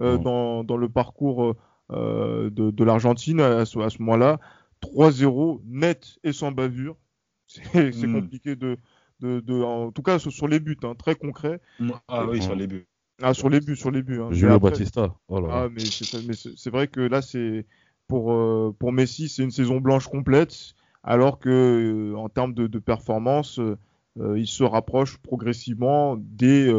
euh, dans, dans le parcours de, de l'Argentine à, ce, à ce moment-là. 3-0, net et sans bavure. C'est c'est Mm. compliqué de, de, de, en tout cas sur les buts, hein, très concret. Ah oui, sur les buts. Ah, sur les buts, sur les buts. Hein. Julio après- Batista. Oh là. Ah, mais c'est vrai que là, c'est pour euh, pour Messi, c'est une saison blanche complète, alors que euh, en termes de, de performance, euh, euh, il se rapproche progressivement des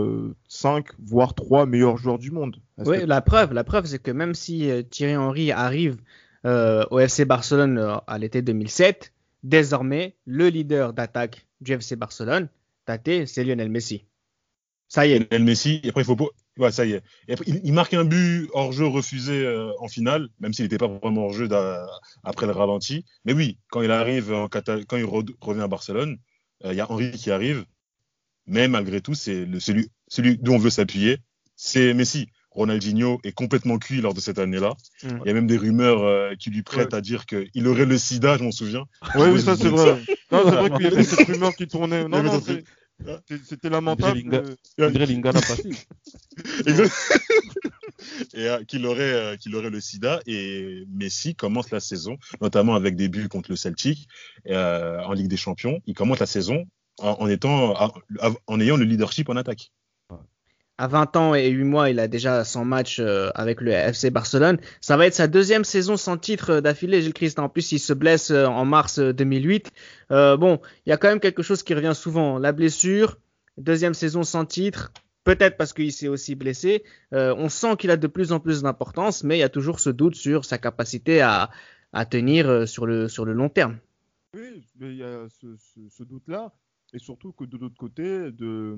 5 voire 3 meilleurs joueurs du monde. Oui, la preuve, la preuve, c'est que même si Thierry Henry arrive au FC Barcelone à l'été 2007, désormais le leader d'attaque du FC Barcelone, Tate, c'est Lionel Messi. Ça y est. Lionel Messi. Et après, il faut. Ouais, ça y est. il, marque un but hors jeu refusé euh, en finale, même s'il n'était pas vraiment hors jeu après le ralenti. Mais oui, quand il arrive en quand il revient à Barcelone, euh, il y a Henri qui arrive. Mais malgré tout, c'est celui, celui dont on veut s'appuyer, c'est Messi. Ronaldinho est complètement cuit lors de cette année-là. Mm. Il y a même des rumeurs euh, qui lui prêtent à dire qu'il aurait le sida, je m'en souviens. Oui, oui, ça c'est vrai. c'est vrai qu'il y avait cette rumeur qui tournait. Non, non, c'était lamentable. André Lingala et euh, qu'il aurait, euh, qu'il aurait le sida. Et Messi commence la saison, notamment avec des buts contre le Celtic en Ligue des Champions. Il commence la saison en, étant, en ayant le leadership en attaque à 20 ans et 8 mois, il a déjà 100 matchs euh, avec le FC Barcelone. Ça va être sa deuxième saison sans titre euh, d'affilée, Gilles Christ. En plus, il se blesse euh, en mars 2008. bon, il y a quand même quelque chose qui revient souvent. La blessure, deuxième saison sans titre, peut-être parce qu'il s'est aussi blessé. on sent qu'il a de plus en plus d'importance, mais il y a toujours ce doute sur sa capacité à, tenir sur le, long terme. Oui, il y a ce, doute-là. Et surtout que de l'autre côté, de,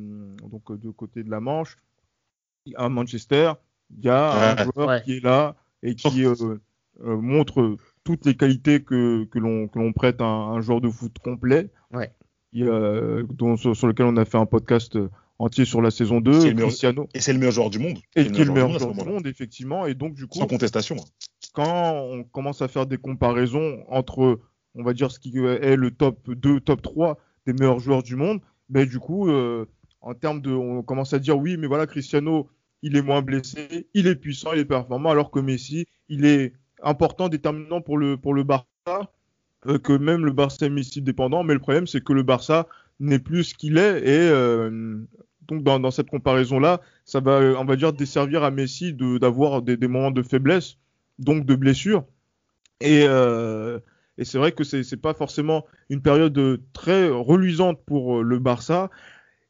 donc de côté de la Manche, à Manchester, il y a un joueur qui est là et qui euh, euh, montre toutes les qualités que, que l'on prête à un, joueur de foot complet. Ouais. dont, sur, lequel on a fait un podcast entier sur la saison 2. Cristiano. Et c'est le meilleur joueur du monde. Et qui est le meilleur joueur du monde, effectivement. Et donc, du coup. Sans contestation. Quand on commence à faire des comparaisons entre, on va dire, ce qui est le top 2, top 3 des meilleurs joueurs du monde, ben, du coup, euh, en termes de, on commence à dire oui, mais voilà, Cristiano, il est moins blessé, il est puissant, il est performant, alors que Messi, il est important, déterminant pour le, pour le Barça, euh, que même le Barça est Messi dépendant, mais le problème, c'est que le Barça n'est plus ce qu'il est, et euh, donc dans, cette comparaison-là, ça va, on va dire, desservir à Messi d'avoir des, des, moments de faiblesse, donc de blessure, et, euh, et c'est vrai que c'est n'est pas forcément une période très reluisante pour le Barça,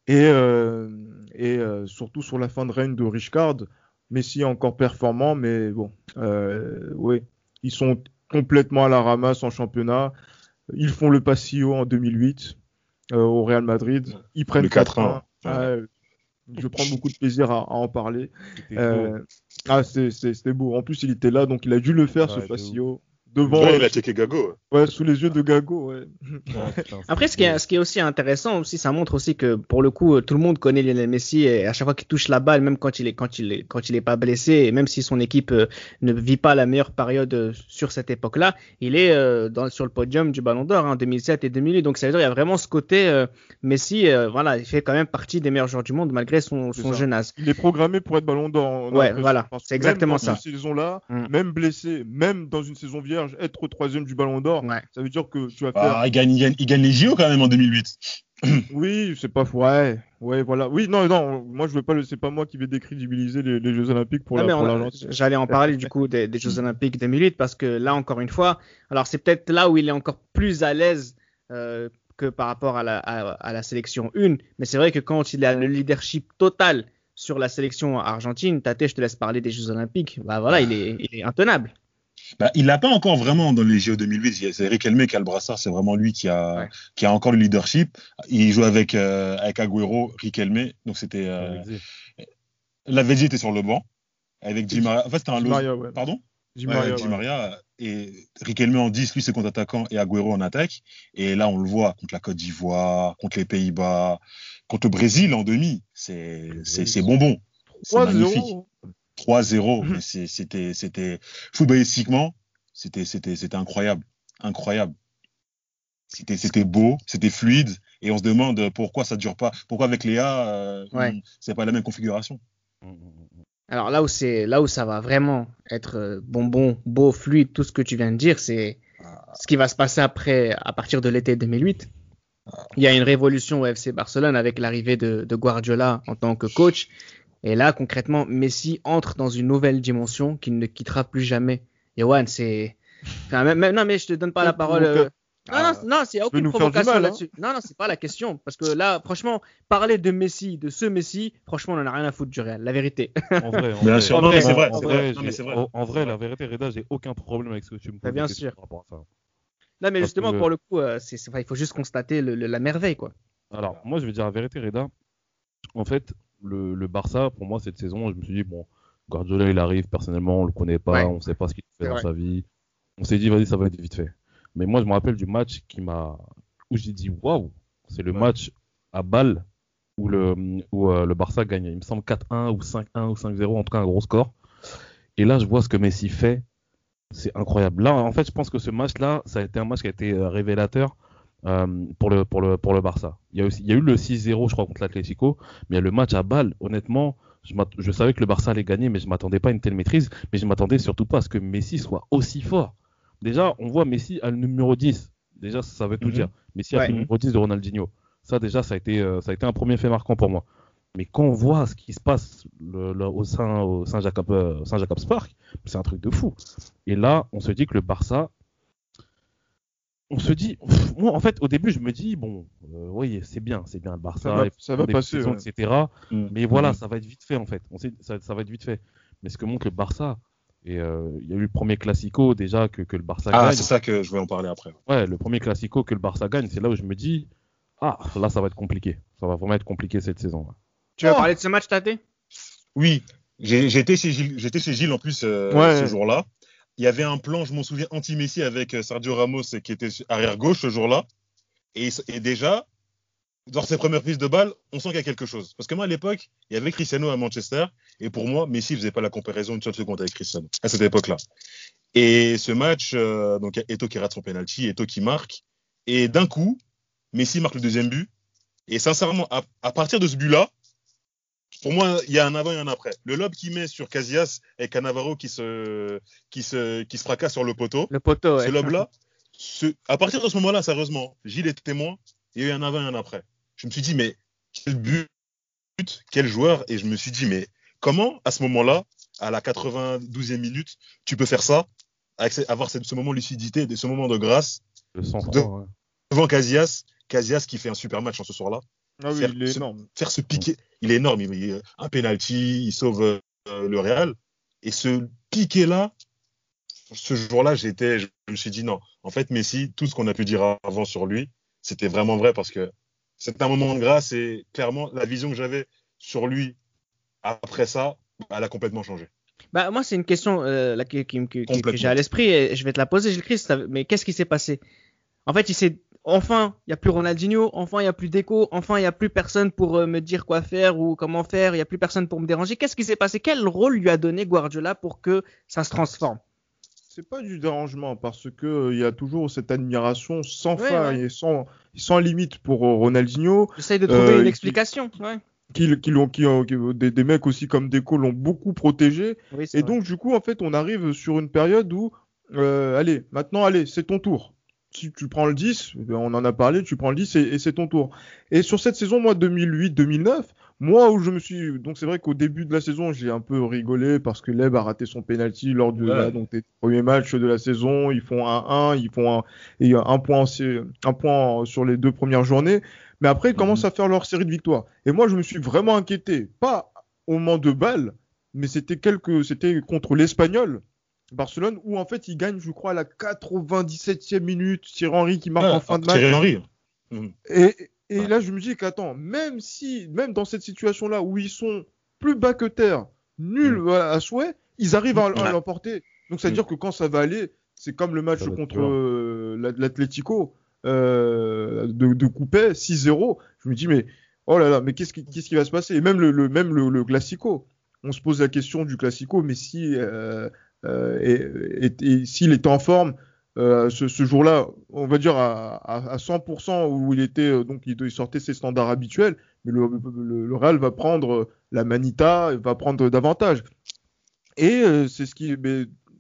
et, euh, et euh, surtout sur la fin de règne de Richcard, Messi est encore performant, mais bon, euh, oui, ils sont complètement à la ramasse en championnat. Ils font le Passillo en 2008 au Real Madrid. Ils prennent 4-1. je prends beaucoup de plaisir à, en parler. ah, c'était beau. En plus, il était là, donc il a dû le faire, ce Passillo devant. Ouais, il a checké Gago. Ouais. sous les yeux de Gago, ouais. Après, ce qui, est, ce qui est aussi intéressant aussi, ça montre aussi que pour le coup, tout le monde connaît Lionel Messi et à chaque fois qu'il touche la balle, même quand il est, quand il est, quand il est pas blessé et même si son équipe euh, ne vit pas la meilleure période euh, sur cette époque-là, il est euh, dans, sur le podium du Ballon d'Or en hein, 2007 et 2008. Donc ça veut dire qu'il y a vraiment ce côté Messi, voilà, il fait quand même partie des meilleurs joueurs du monde malgré son, son jeune âge. Il est programmé pour être Ballon d'Or. Ouais, voilà, c'est exactement ça. Cette saison-là, mm. même blessé, même dans une saison vierge être troisième du Ballon d'Or, ça veut dire que tu vas faire. Ah, il, gagne, il, gagne, les JO quand même en 2008. oui, c'est pas ouais, ouais, voilà. Oui, non, non, moi je veux pas, c'est pas moi qui vais décrédibiliser les, Jeux Olympiques pour ah, la. J'allais en parler du coup des, Jeux Olympiques 2008 parce que là encore une fois, alors c'est peut-être là où il est encore plus à l'aise. Euh, que par rapport à la, à, la sélection 1, mais c'est vrai que quand il a le leadership total sur la sélection argentine, Tate, je te laisse parler des Jeux Olympiques, bah voilà, il est, il est intenable. Bah, il l'a pas encore vraiment dans les JO 2008. C'est Riquelme qui a le brassard, c'est vraiment lui qui a, qui a encore le leadership. Il joue avec, euh, avec Agüero, Riquelme, donc c'était. Euh, la VG était sur le banc avec Di Maria. En fait, c'était un lot. Pardon? Di Maria, Maria, et Riquelme en 10, lui c'est contre-attaquant et Agüero en attaque. Et là on le voit contre la Côte d'Ivoire, contre les Pays-Bas, contre le Brésil en demi. C'est bonbon. C'est magnifique. 3-0. Mhm. C'était, c'était footballistiquement, c'était, c'était, c'était incroyable, incroyable. C'était, c'était beau, c'était fluide, et on se demande pourquoi ça dure pas, pourquoi avec Léa, euh, c'est pas la même configuration. Alors là où c'est, là où ça va vraiment être euh, bonbon, beau, fluide, tout ce que tu viens de dire, c'est ah. ce qui va se passer après, à partir de l'été 2008. Ah. Il y a une révolution au FC Barcelone avec l'arrivée de, de Guardiola en tant que coach et là, concrètement, Messi entre dans une nouvelle dimension qu'il ne quittera plus jamais. Yoann, c'est. Enfin, même, non, mais je te donne pas la parole. Euh, Non, non, non, il n'y a aucune provocation mal, hein. là-dessus. Non, non, c'est pas la question. Parce que là, franchement, parler de Messi, de ce Messi, franchement, on en a rien à foutre du Real. La vérité. En vrai, en Bien vrai, sûr. en Non, mais c'est vrai, en vrai, la vérité, Reda, j'ai aucun problème avec ce que tu me poses. Bah, bien sûr. par rapport à ça. Non, mais Parce justement, que- pour le coup, euh, c'est, c'est- enfin, il faut juste constater le- le- la merveille, quoi. Alors, moi, je vais dire la vérité, Reda. En fait, le, le Barça, pour moi, cette saison, je me suis dit, bon, Guardiola, il arrive, personnellement, on le connaît pas, Ouais. on sait pas ce qu'il fait dans vrai. sa vie. On s'est dit, vas-y, ça va être vite fait. Mais moi, je me rappelle du match qui m'a, où j'ai dit, waouh, c'est le Ouais. match à balle où le, où, euh, le Barça gagne. Il me semble 4-1 ou 5-1 ou 5-0, en tout cas, un gros score. Et là, je vois ce que Messi fait. C'est incroyable. Là, en fait, je pense que ce match-là, ça a été un match qui a été euh, révélateur euh, pour, le, pour, le, pour le Barça. Il y, a aussi, il y a eu le 6-0, je crois, contre l'Atlético, mais a le match à balle, honnêtement, je, savais que le Barça allait gagner, mais je m'attendais pas à une telle maîtrise, mais je m'attendais surtout pas à ce que Messi soit aussi fort. Déjà, on voit Messi à le numéro 10. Déjà, ça, ça veut tout Mhm. dire. Messi a Ouais. fait le numéro 10 de Ronaldinho. Ça, déjà, ça a, été, euh, ça a été un premier fait marquant pour moi. Mais quand on voit ce qui se passe le- le- au sein au euh, Saint-Jacobs Park, c'est un truc de fou. Et là, on se dit que le Barça, on se dit, pff, moi en fait au début je me dis bon, euh, oui c'est bien, c'est bien le Barça, Ça va- ça passer, ouais. etc. Mm. Mais voilà, Mhm. ça va être vite fait en fait. On sait, ça, ça va être vite fait. Mais ce que montre le Barça, et euh, il y a eu le premier classico déjà que, que le Barça Ah, gagne. c'est ça que je vais en parler après. Ouais, le premier classico que le Barça gagne, c'est là où je me dis ah là ça va être compliqué, ça va vraiment être compliqué cette saison. là. Tu veux Oh. parler de ce match, Tate Oui, j'étais chez Gilles, j'étais chez Gilles en plus euh, Ouais. ce jour-là. Il y avait un plan, je m'en souviens, anti-Messi avec euh, Sergio Ramos qui était arrière gauche ce jour-là. Et, déjà, dans ses premières prises de balle, on sent qu'il y a quelque chose. Parce que moi, à l'époque, il y avait Cristiano à Manchester. Et pour moi, Messi ne faisait pas la comparaison une seule seconde avec Cristiano à cette époque-là. Et ce match, euh, donc il y a Eto qui rate son penalty, Eto qui marque. Et d'un coup, Messi marque le deuxième but. Et sincèrement, à partir de ce but-là, pour moi, il y a un avant et un après. Le lob qu'il met sur Casillas et Cannavaro qui se, qui se, qui se fracasse sur le poteau. Le poteau, ouais. Ce lob-là, ce- à partir de ce moment-là, sérieusement, Gilles est témoin, il y a eu un avant et un après. Je me suis dit, mais quel but, quel joueur, et je me suis dit, mais comment, à ce moment-là, à la 92e minute, tu peux faire ça, avec ce- avoir ce, moment de lucidité, ce moment de grâce, Le sang De- ouais. devant Casillas, Casillas qui fait un super match en ce soir-là, Ah oui, Faire il est ce- énorme. faire piqué, il est énorme, il, il- un penalty, il sauve euh, le Real, et ce piqué-là, ce jour-là, j'étais, je me suis dit non. En fait, Messi, tout ce qu'on a pu dire avant sur lui, c'était vraiment vrai parce que c'était un moment de grâce et clairement, la vision que j'avais sur lui après ça, elle a complètement changé. Bah, moi, c'est une question euh, là, qui, qui, qui- qui- que j'ai à l'esprit et je vais te la poser, Gilles Christ. Mais qu'est-ce qui s'est passé? En fait, il s'est enfin, il n'y a plus Ronaldinho, enfin, il n'y a plus Deco, enfin, il n'y a plus personne pour euh, me dire quoi faire ou comment faire, il n'y a plus personne pour me déranger. Qu'est-ce qui s'est passé? Quel rôle lui a donné Guardiola pour que ça se transforme? C'est pas du dérangement parce que euh, il y a toujours cette admiration sans Ouais, faille ouais. et sans, sans limite pour euh, Ronaldinho. J'essaye de trouver une qui- explication. Ouais. Qui, qui l'ont, qui, ont- qui- des, des mecs aussi comme Deco l'ont beaucoup protégé. Oui, Et vrai. donc, du coup, en fait, on arrive sur une période où, euh, allez, maintenant, allez, c'est ton tour. Si tu prends le 10, eh ben, on en a parlé, tu prends le 10 et, et c'est ton tour. Et sur cette saison, moi, 2008-2009, moi, où je me suis. Donc, c'est vrai qu'au début de la saison, j'ai un peu rigolé parce que Leb a raté son penalty lors de Ouais. donc, des premiers matchs de la saison. Ils font un 1, ils font un, et point, en- un point sur les deux premières journées. Mais après, ils commencent à faire leur série de victoires. Et moi, je me suis vraiment inquiété. Pas au moment de balle, mais c'était quelques, c'était contre l'Espagnol, Barcelone, où en fait ils gagnent, je crois, à la 97e minute. Thierry Henry qui marque Ah, en fin de match. Thierry Henry. Mhm. Et, et Ouais. là, je me dis qu'attends, même si, même dans cette situation-là où ils sont plus bas que terre, nuls à, à souhait, ils arrivent à, l'emporter. Donc, ça veut dire que quand ça va aller, c'est comme le match Ça contre euh, l'At- l'Atlético euh, de, de Coupet, 6-0. Je me dis, mais oh là là, mais qu'est-ce qui, qu'est-ce qui va se passer? Et même le, le- même le, le Classico. On se pose la question du Classico, mais si, euh, et, et- s'il était en forme, euh, ce, jour-là, on va dire à, à, à 100% où il était, euh, donc il, sortait ses standards habituels, mais le, Real va prendre la Manita, va prendre davantage. Et euh, c'est ce qui,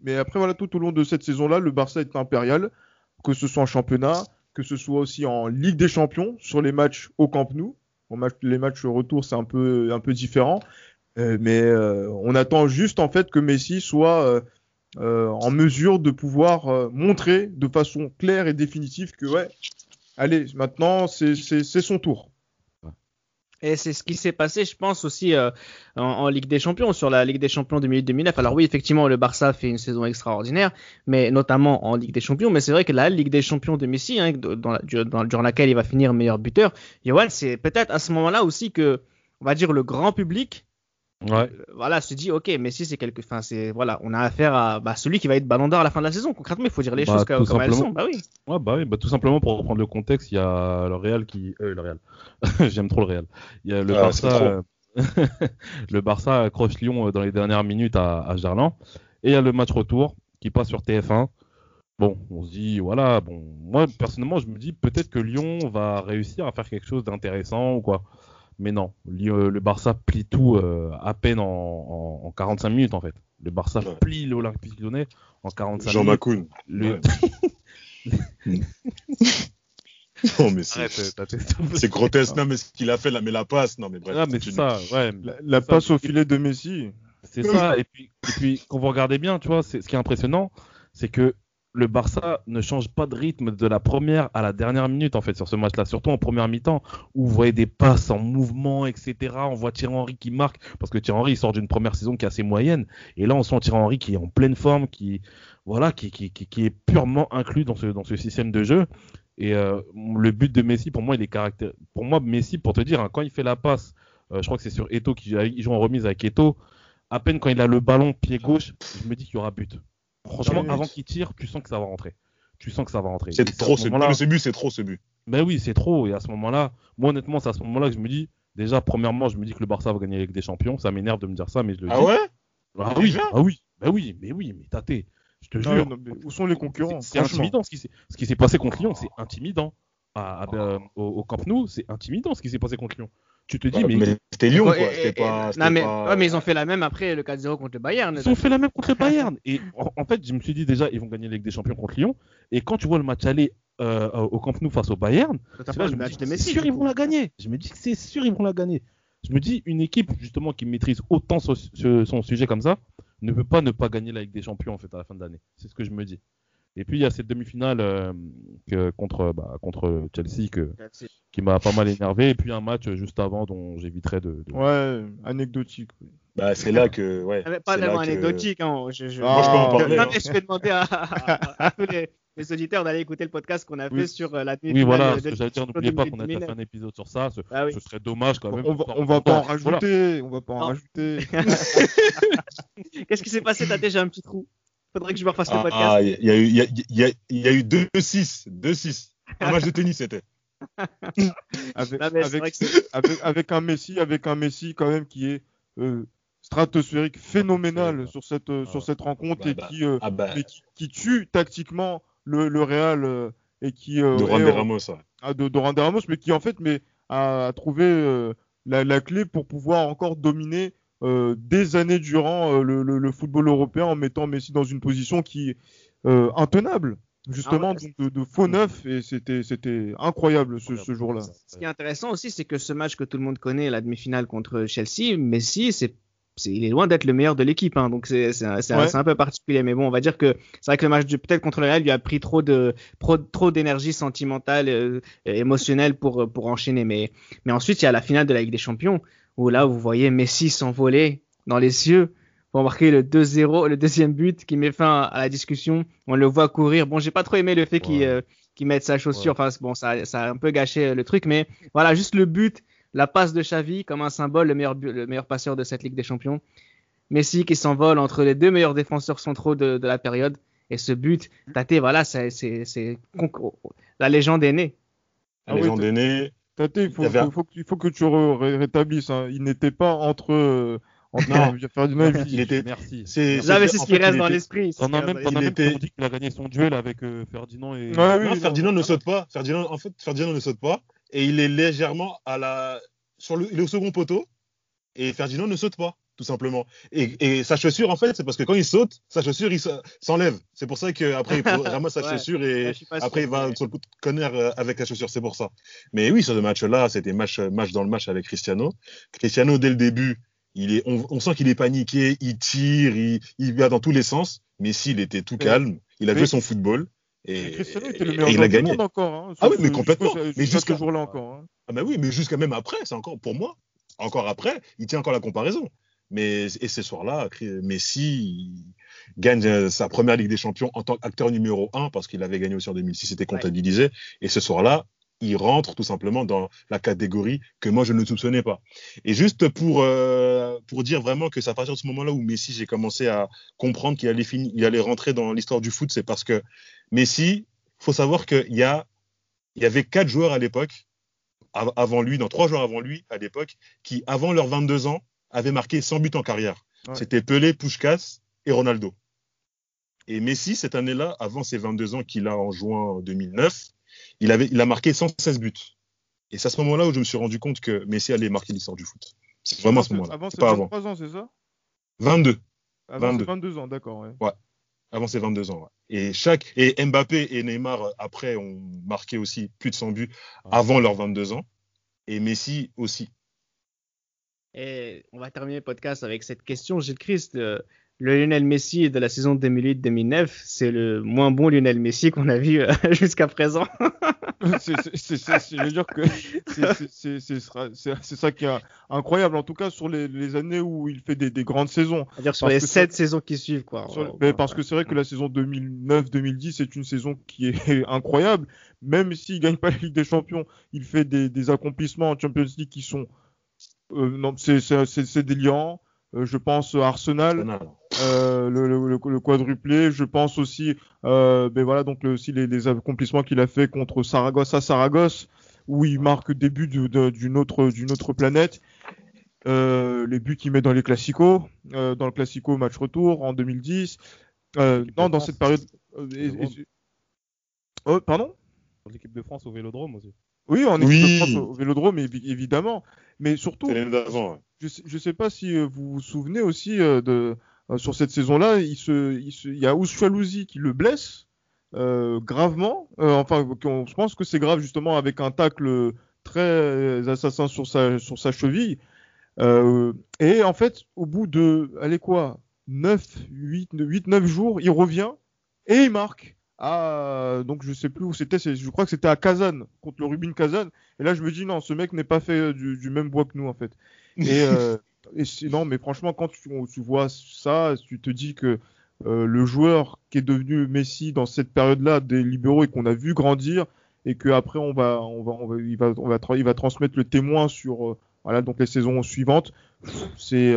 mais, après voilà, tout au long de cette saison-là, le Barça est impérial, que ce soit en championnat, que ce soit aussi en Ligue des Champions sur les matchs au Camp Nou. Les matchs retour, c'est un peu, un peu différent. Euh, mais euh, on attend juste en fait que Messi soit euh, en mesure de pouvoir montrer de façon claire et définitive que ouais, allez, maintenant c'est son tour. Et c'est ce qui s'est passé, je pense, aussi en, Ligue des Champions, sur la Ligue des Champions 2008-2009. Alors oui, effectivement, le Barça fait une saison extraordinaire, mais notamment en Ligue des Champions. Mais c'est vrai que la Ligue des Champions de Messi, hein, durant laquelle il va finir meilleur buteur, Johan, c'est peut-être à ce moment-là aussi que, on va dire, le grand public Ouais. euh, voilà, se dit, ok, Messi, c'est quelque, enfin, c'est, voilà, on a affaire à bah, celui qui va être ballon d'or à la fin de la saison. Concrètement, il faut dire les Bah, choses comme, elles sont. Bah oui. Ouais, bah oui, bah tout simplement pour reprendre le contexte, il y a le Real qui, euh, le Real, j'aime trop le Real. Il y a le Ah, Barça, le Barça accroche Lyon euh, dans les dernières minutes à, à Gerland, et il y a le match retour qui passe sur TF1. Bon, on se dit, voilà, bon, moi personnellement, je me dis peut-être que Lyon va réussir à faire quelque chose d'intéressant ou quoi. Mais non, Lyon- le Barça plie tout euh, à peine en, en, en 45 minutes en fait. Le Barça Ouais. plie l'Olympique lyonnais en 45 Jean minutes. Macoun. Le- Ouais. Non, mais c'est grotesque. Non, mais ce qu'il a fait, là, mais la passe. Non, mais bref. Ah, mais c'est une- ça, ouais. La, la Ça, passe au filet de Messi. C'est ça. Et puis, et puis, quand vous regardez bien, tu vois, c'est, ce qui est impressionnant, c'est que le Barça ne change pas de rythme de la première à la dernière minute, en fait, sur ce match-là. Surtout en première mi-temps, où vous voyez des passes en mouvement, etc. On voit Thierry Henry qui marque, parce que Thierry Henry sort d'une première saison qui est assez moyenne. Et là, on sent Thierry Henry qui est en pleine forme, qui, voilà, qui, est purement inclus dans ce, dans ce système de jeu. Et euh, le but de Messi, pour moi, il est caractér... Pour moi, Messi, pour te dire, hein, quand il fait la passe, euh, je crois que c'est sur Eto qui joue en remise avec Eto. À peine quand il a le ballon pied gauche, je me dis qu'il y aura but. Franchement, Ah oui. avant qu'il tire, tu sens que ça va rentrer. Tu sens que ça va rentrer. C'est trop ce ce but. ce but, c'est trop ce but. Ben oui, c'est trop. Et à ce moment-là, moi honnêtement, c'est à ce moment-là que je me dis, déjà, premièrement, je me dis que le Barça va gagner avec des champions. Ça m'énerve de me dire ça, mais je le Ah dis. ouais? Ah oui, Déjà? ah oui, bah oui, mais oui, mais tâté. Je te Non, jure. non, mais où sont les concurrents? C'est intimidant ce qui s'est ce qui s'est passé contre Lyon, c'est intimidant. À- à- euh, au, au Camp Nou, c'est intimidant ce qui s'est passé contre Lyon. Tu te dis, mais, Mais c'était Lyon, quoi. Et- pas. non, mais, pas- ouais, mais ils ont fait la même après le 4-0 contre le Bayern. ils ont fait la même contre le Bayern. Et en, en fait, je me suis dit déjà, ils vont gagner la Ligue des Champions contre Lyon. Et quand tu vois le match aller euh, au Camp Nou face au Bayern, c'est sûr, ils vont la gagner. Je me dis que c'est sûr, ils vont la gagner. Je me dis, une équipe justement qui maîtrise autant son sujet comme ça ne peut pas ne pas gagner la Ligue des Champions en fait à la fin de l'année. C'est ce que je me dis. Et puis il y a cette demi-finale euh, que- contre, bah, contre Chelsea que, qui m'a pas mal énervé. Et puis un match juste avant dont j'éviterai de. de- Ouais, anecdotique. oui. Bah, c'est là que. Ouais. Ah, Pas que- anecdotique. Hein. Je, je... Moi, je peux en parler, non, hein. mais je vais demander à, à- à tous les, les auditeurs d'aller écouter le podcast qu'on a fait Oui. sur euh, la Oui, demi-finale voilà, de- ce que de- j'allais dire, n'oubliez pas qu'on a 2008. déjà fait un épisode sur ça. Ce, Ah oui. ce serait dommage quand même. On va, on va pas en. Voilà. rajouter. On va pas en Non. rajouter. Qu'est-ce qui s'est passé? T'as déjà un petit trou? Faudrait que je me refasse le Ah, podcast. ah, il y a eu, y a, y a- il y a eu 2-6. 2-6. Un match de tennis, c'était. Avec, Non, un Messi, avec un Messi quand même qui est euh, stratosphérique, phénoménal Ouais. sur cette euh, sur cette rencontre Bah, et bah, qui, euh, Ah bah, qui, qui tue tactiquement le, le Real euh, et qui euh, de est Juan de en- Ramos. ouais. ah, de, Ramos, mais qui en fait mais a, a trouvé euh, la, la clé pour pouvoir encore dominer euh, des années durant euh, le, le- le football européen en mettant Messi dans une position qui est euh, intenable justement Ah ouais, de, de faux neuf et c'était c'était incroyable ce, ce jour-là. Ce qui est intéressant aussi, c'est que ce match que tout le monde connaît, la demi-finale contre Chelsea, Messi, c'est il est loin d'être le meilleur de l'équipe, hein, donc c'est c'est un, un- Ouais. c'est un peu particulier. Mais bon, on va dire que c'est vrai que le match peut-être contre le Real lui a pris trop de trop, trop d'énergie sentimentale, euh, et émotionnelle pour pour enchaîner. Mais mais ensuite il y a la finale de la Ligue des Champions où là vous voyez Messi s'envoler dans les cieux pour marquer le 2-0, le deuxième but qui met fin à la discussion. On le voit courir. Bon, j'ai pas trop aimé le fait qu'il Ouais. euh, mette sa chaussure. Ouais. Enfin, bon, ça, ça a un peu gâché euh, le truc, mais voilà, juste le but, la passe de Xavi comme un symbole, le meilleur, bu- le meilleur passeur de cette Ligue des Champions. Messi qui s'envole entre les deux meilleurs défenseurs centraux de, de la période. Et ce but, Tate, voilà, c'est c'est- c'est con- la légende est née. Ah Les oui, gens t'as- d'aînés. Tate, il faut, que, il faut que tu ré- rétablisses. hein. Il n'était pas entre, euh, entre Non. Ferdinand et Il était. Merci. C'est Là, mais c'est en ce qui reste dans l'esprit. as reste même, dit qu'il a gagné son duel avec euh, Ferdinand et. Ouais, oui, non, non. Ferdinand ne saute pas. Ferdinand, en fait, Ferdinand ne saute pas et il est légèrement à la sur le, il est au second poteau et Ferdinand ne saute pas, tout simplement. Et, et sa chaussure, en fait, c'est parce que quand il saute, sa chaussure, il se- s'enlève. C'est pour ça qu'après, il ramasse sa Ouais. chaussure et sûr, après, il va mais- sur le coup de corner euh, avec la chaussure. C'est pour ça. Mais oui, sur ce match-là, c'était match, match dans le match avec Cristiano. Cristiano, dès le début, Il est, on, on sent qu'il est paniqué, il tire, il, il va dans tous les sens. Messi, il était tout Mais- calme, il a mais- joué son football et, Cristiano était le meilleur il a gagné. monde encore. Hein, Ah oui, mais complètement. Mais jusqu'à jusqu'à- ce jour-là encore. hein. Ah bah oui, mais jusqu'à même après, c'est encore pour moi, encore après, il tient encore la comparaison. Mais et ce soir-là, Messi il gagne euh, sa première Ligue des Champions en tant qu'acteur numéro un parce qu'il avait gagné aussi en 2006, c'était comptabilisé. Et ce soir-là, il rentre tout simplement dans la catégorie que moi je ne soupçonnais pas. Et juste pour euh, pour dire vraiment que c'est à partir de ce moment-là où Messi j'ai commencé à comprendre qu'il allait finir, il allait rentrer dans l'histoire du foot, c'est parce que Messi, faut savoir qu'il y a il y avait quatre joueurs à l'époque av- avant lui, dans trois joueurs avant lui à l'époque, qui avant leurs 22 ans avaient marqué 100 buts en carrière. Ouais. C'était Pelé, Puskás et Ronaldo. Et Messi cette année-là, avant ses 22 ans qu'il a en juin 2009, il avait il a marqué 116 buts. Et c'est à ce moment-là où je me suis rendu compte que Messi allait marquer l'histoire du foot. C'est vraiment à ce moment-là, Avant, c'est pas avant. 23 ans, c'est ça? 22. Avant, 22. c'est 22 ans, d'accord. ouais. avant ses 22 ans. ouais. Et chaque et Mbappé et Neymar euh, après ont marqué aussi plus de 100 buts avant leurs 22 ans et Messi aussi. Et on va terminer le podcast avec cette question, Gilles Christ. euh, le Lionel Messi de la saison 2008-2009, c'est le moins bon Lionel Messi qu'on a vu euh, jusqu'à présent. c'est, je veux dire que ça qui est incroyable, en tout cas sur les, les années où il fait des, des grandes saisons. C'est-à-dire sur Parce les sept saisons qui suivent, quoi. Sur- mais ouais. parce que c'est vrai que la saison 2009-2010 c'est une saison qui est incroyable. Même s'il gagne pas la Ligue des Champions, il fait des, des accomplissements en Champions League qui sont non, c'est, délirant. Euh, je pense à Arsenal, euh, le, le, le- le quadruplé. Je pense aussi, euh, ben voilà, donc le- aussi les, les accomplissements qu'il a fait contre Saragosse à Saragosse, où il marque des buts d'une autre d'une autre planète. Euh, les buts qu'il met dans les classicos, euh, dans le classico match retour en 2010. Euh, L'équipe de non, dans France. cette période. euh, et- et- Oh, pardon? L'équipe de France au Vélodrome aussi. Oui, en équipe Oui. de France au Vélodrome, évi- évidemment. Mais surtout, ouais. je sais, je sais pas si euh, vous vous souvenez aussi euh, de euh, sur cette saison-là, il se, il se, il y a Ouchalouzi qui le blesse euh, gravement. Euh, enfin, qu'on- je pense que c'est grave justement avec un tacle très assassin sur sa sur sa cheville. Euh, et en fait, au bout de, allez quoi, 9, 8, 8, 9 jours, il revient et il marque. Ah, donc je sais plus où c'était, je crois que c'était à Kazan, contre le Rubin Kazan. Et là, je me dis, non, ce mec n'est pas fait euh, du, du même bois que nous, en fait. Et, euh, et non, mais franchement, quand tu, tu vois ça, tu te dis que euh, le joueur qui est devenu Messi dans cette période-là des libéraux et qu'on a vu grandir, et que après on va, on va, on va, il va, on va, il va transmettre le témoin sur, euh, voilà, donc les saisons suivantes. C'est,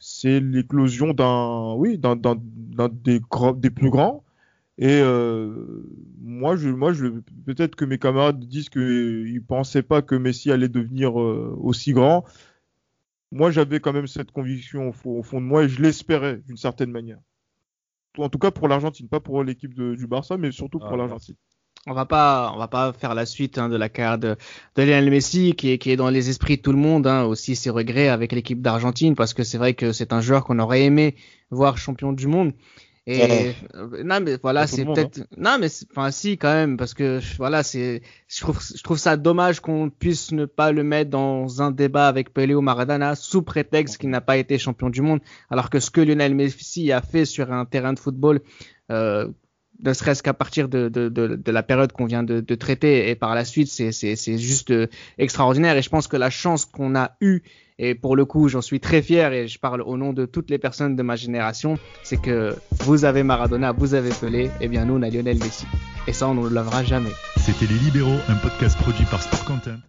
c'est l'éclosion d'un, oui, d'un, des, des plus grands. Et euh, moi, je, moi, je, peut-être que mes camarades disent qu'ils pensaient pas que Messi allait devenir euh, aussi grand. Moi, j'avais quand même cette conviction au fond, au fond de moi et je l'espérais d'une certaine manière. En tout cas pour l'Argentine, pas pour l'équipe du Barça, mais surtout pour Ah, l'Argentine. On va pas, on va pas faire la suite hein, de la carrière de, de Lionel Messi, qui est, qui est dans les esprits de tout le monde, hein, aussi ses regrets avec l'équipe d'Argentine, parce que c'est vrai que c'est un joueur qu'on aurait aimé voir champion du monde. Et euh, non, mais voilà, c'est peut-être, non, mais enfin si quand même, parce que voilà, c'est, je trouve, je trouve ça dommage qu'on puisse ne pas le mettre dans un débat avec Pelé ou Maradona sous prétexte qu'il n'a pas été champion du monde, alors que ce que Lionel Messi a fait sur un terrain de football. Euh, ne serait-ce qu'à partir de, de, de, de la période qu'on vient de, de traiter et par la suite, c'est, c'est, c'est juste euh, extraordinaire. Et je pense que la chance qu'on a eue, et pour le coup, j'en suis très fier et je parle au nom de toutes les personnes de ma génération, c'est que vous avez Maradona, vous avez Pelé, et bien nous, on a Lionel Messi. Et ça, on ne le lavera jamais. C'était Les Libéraux, un podcast produit par Sport Content.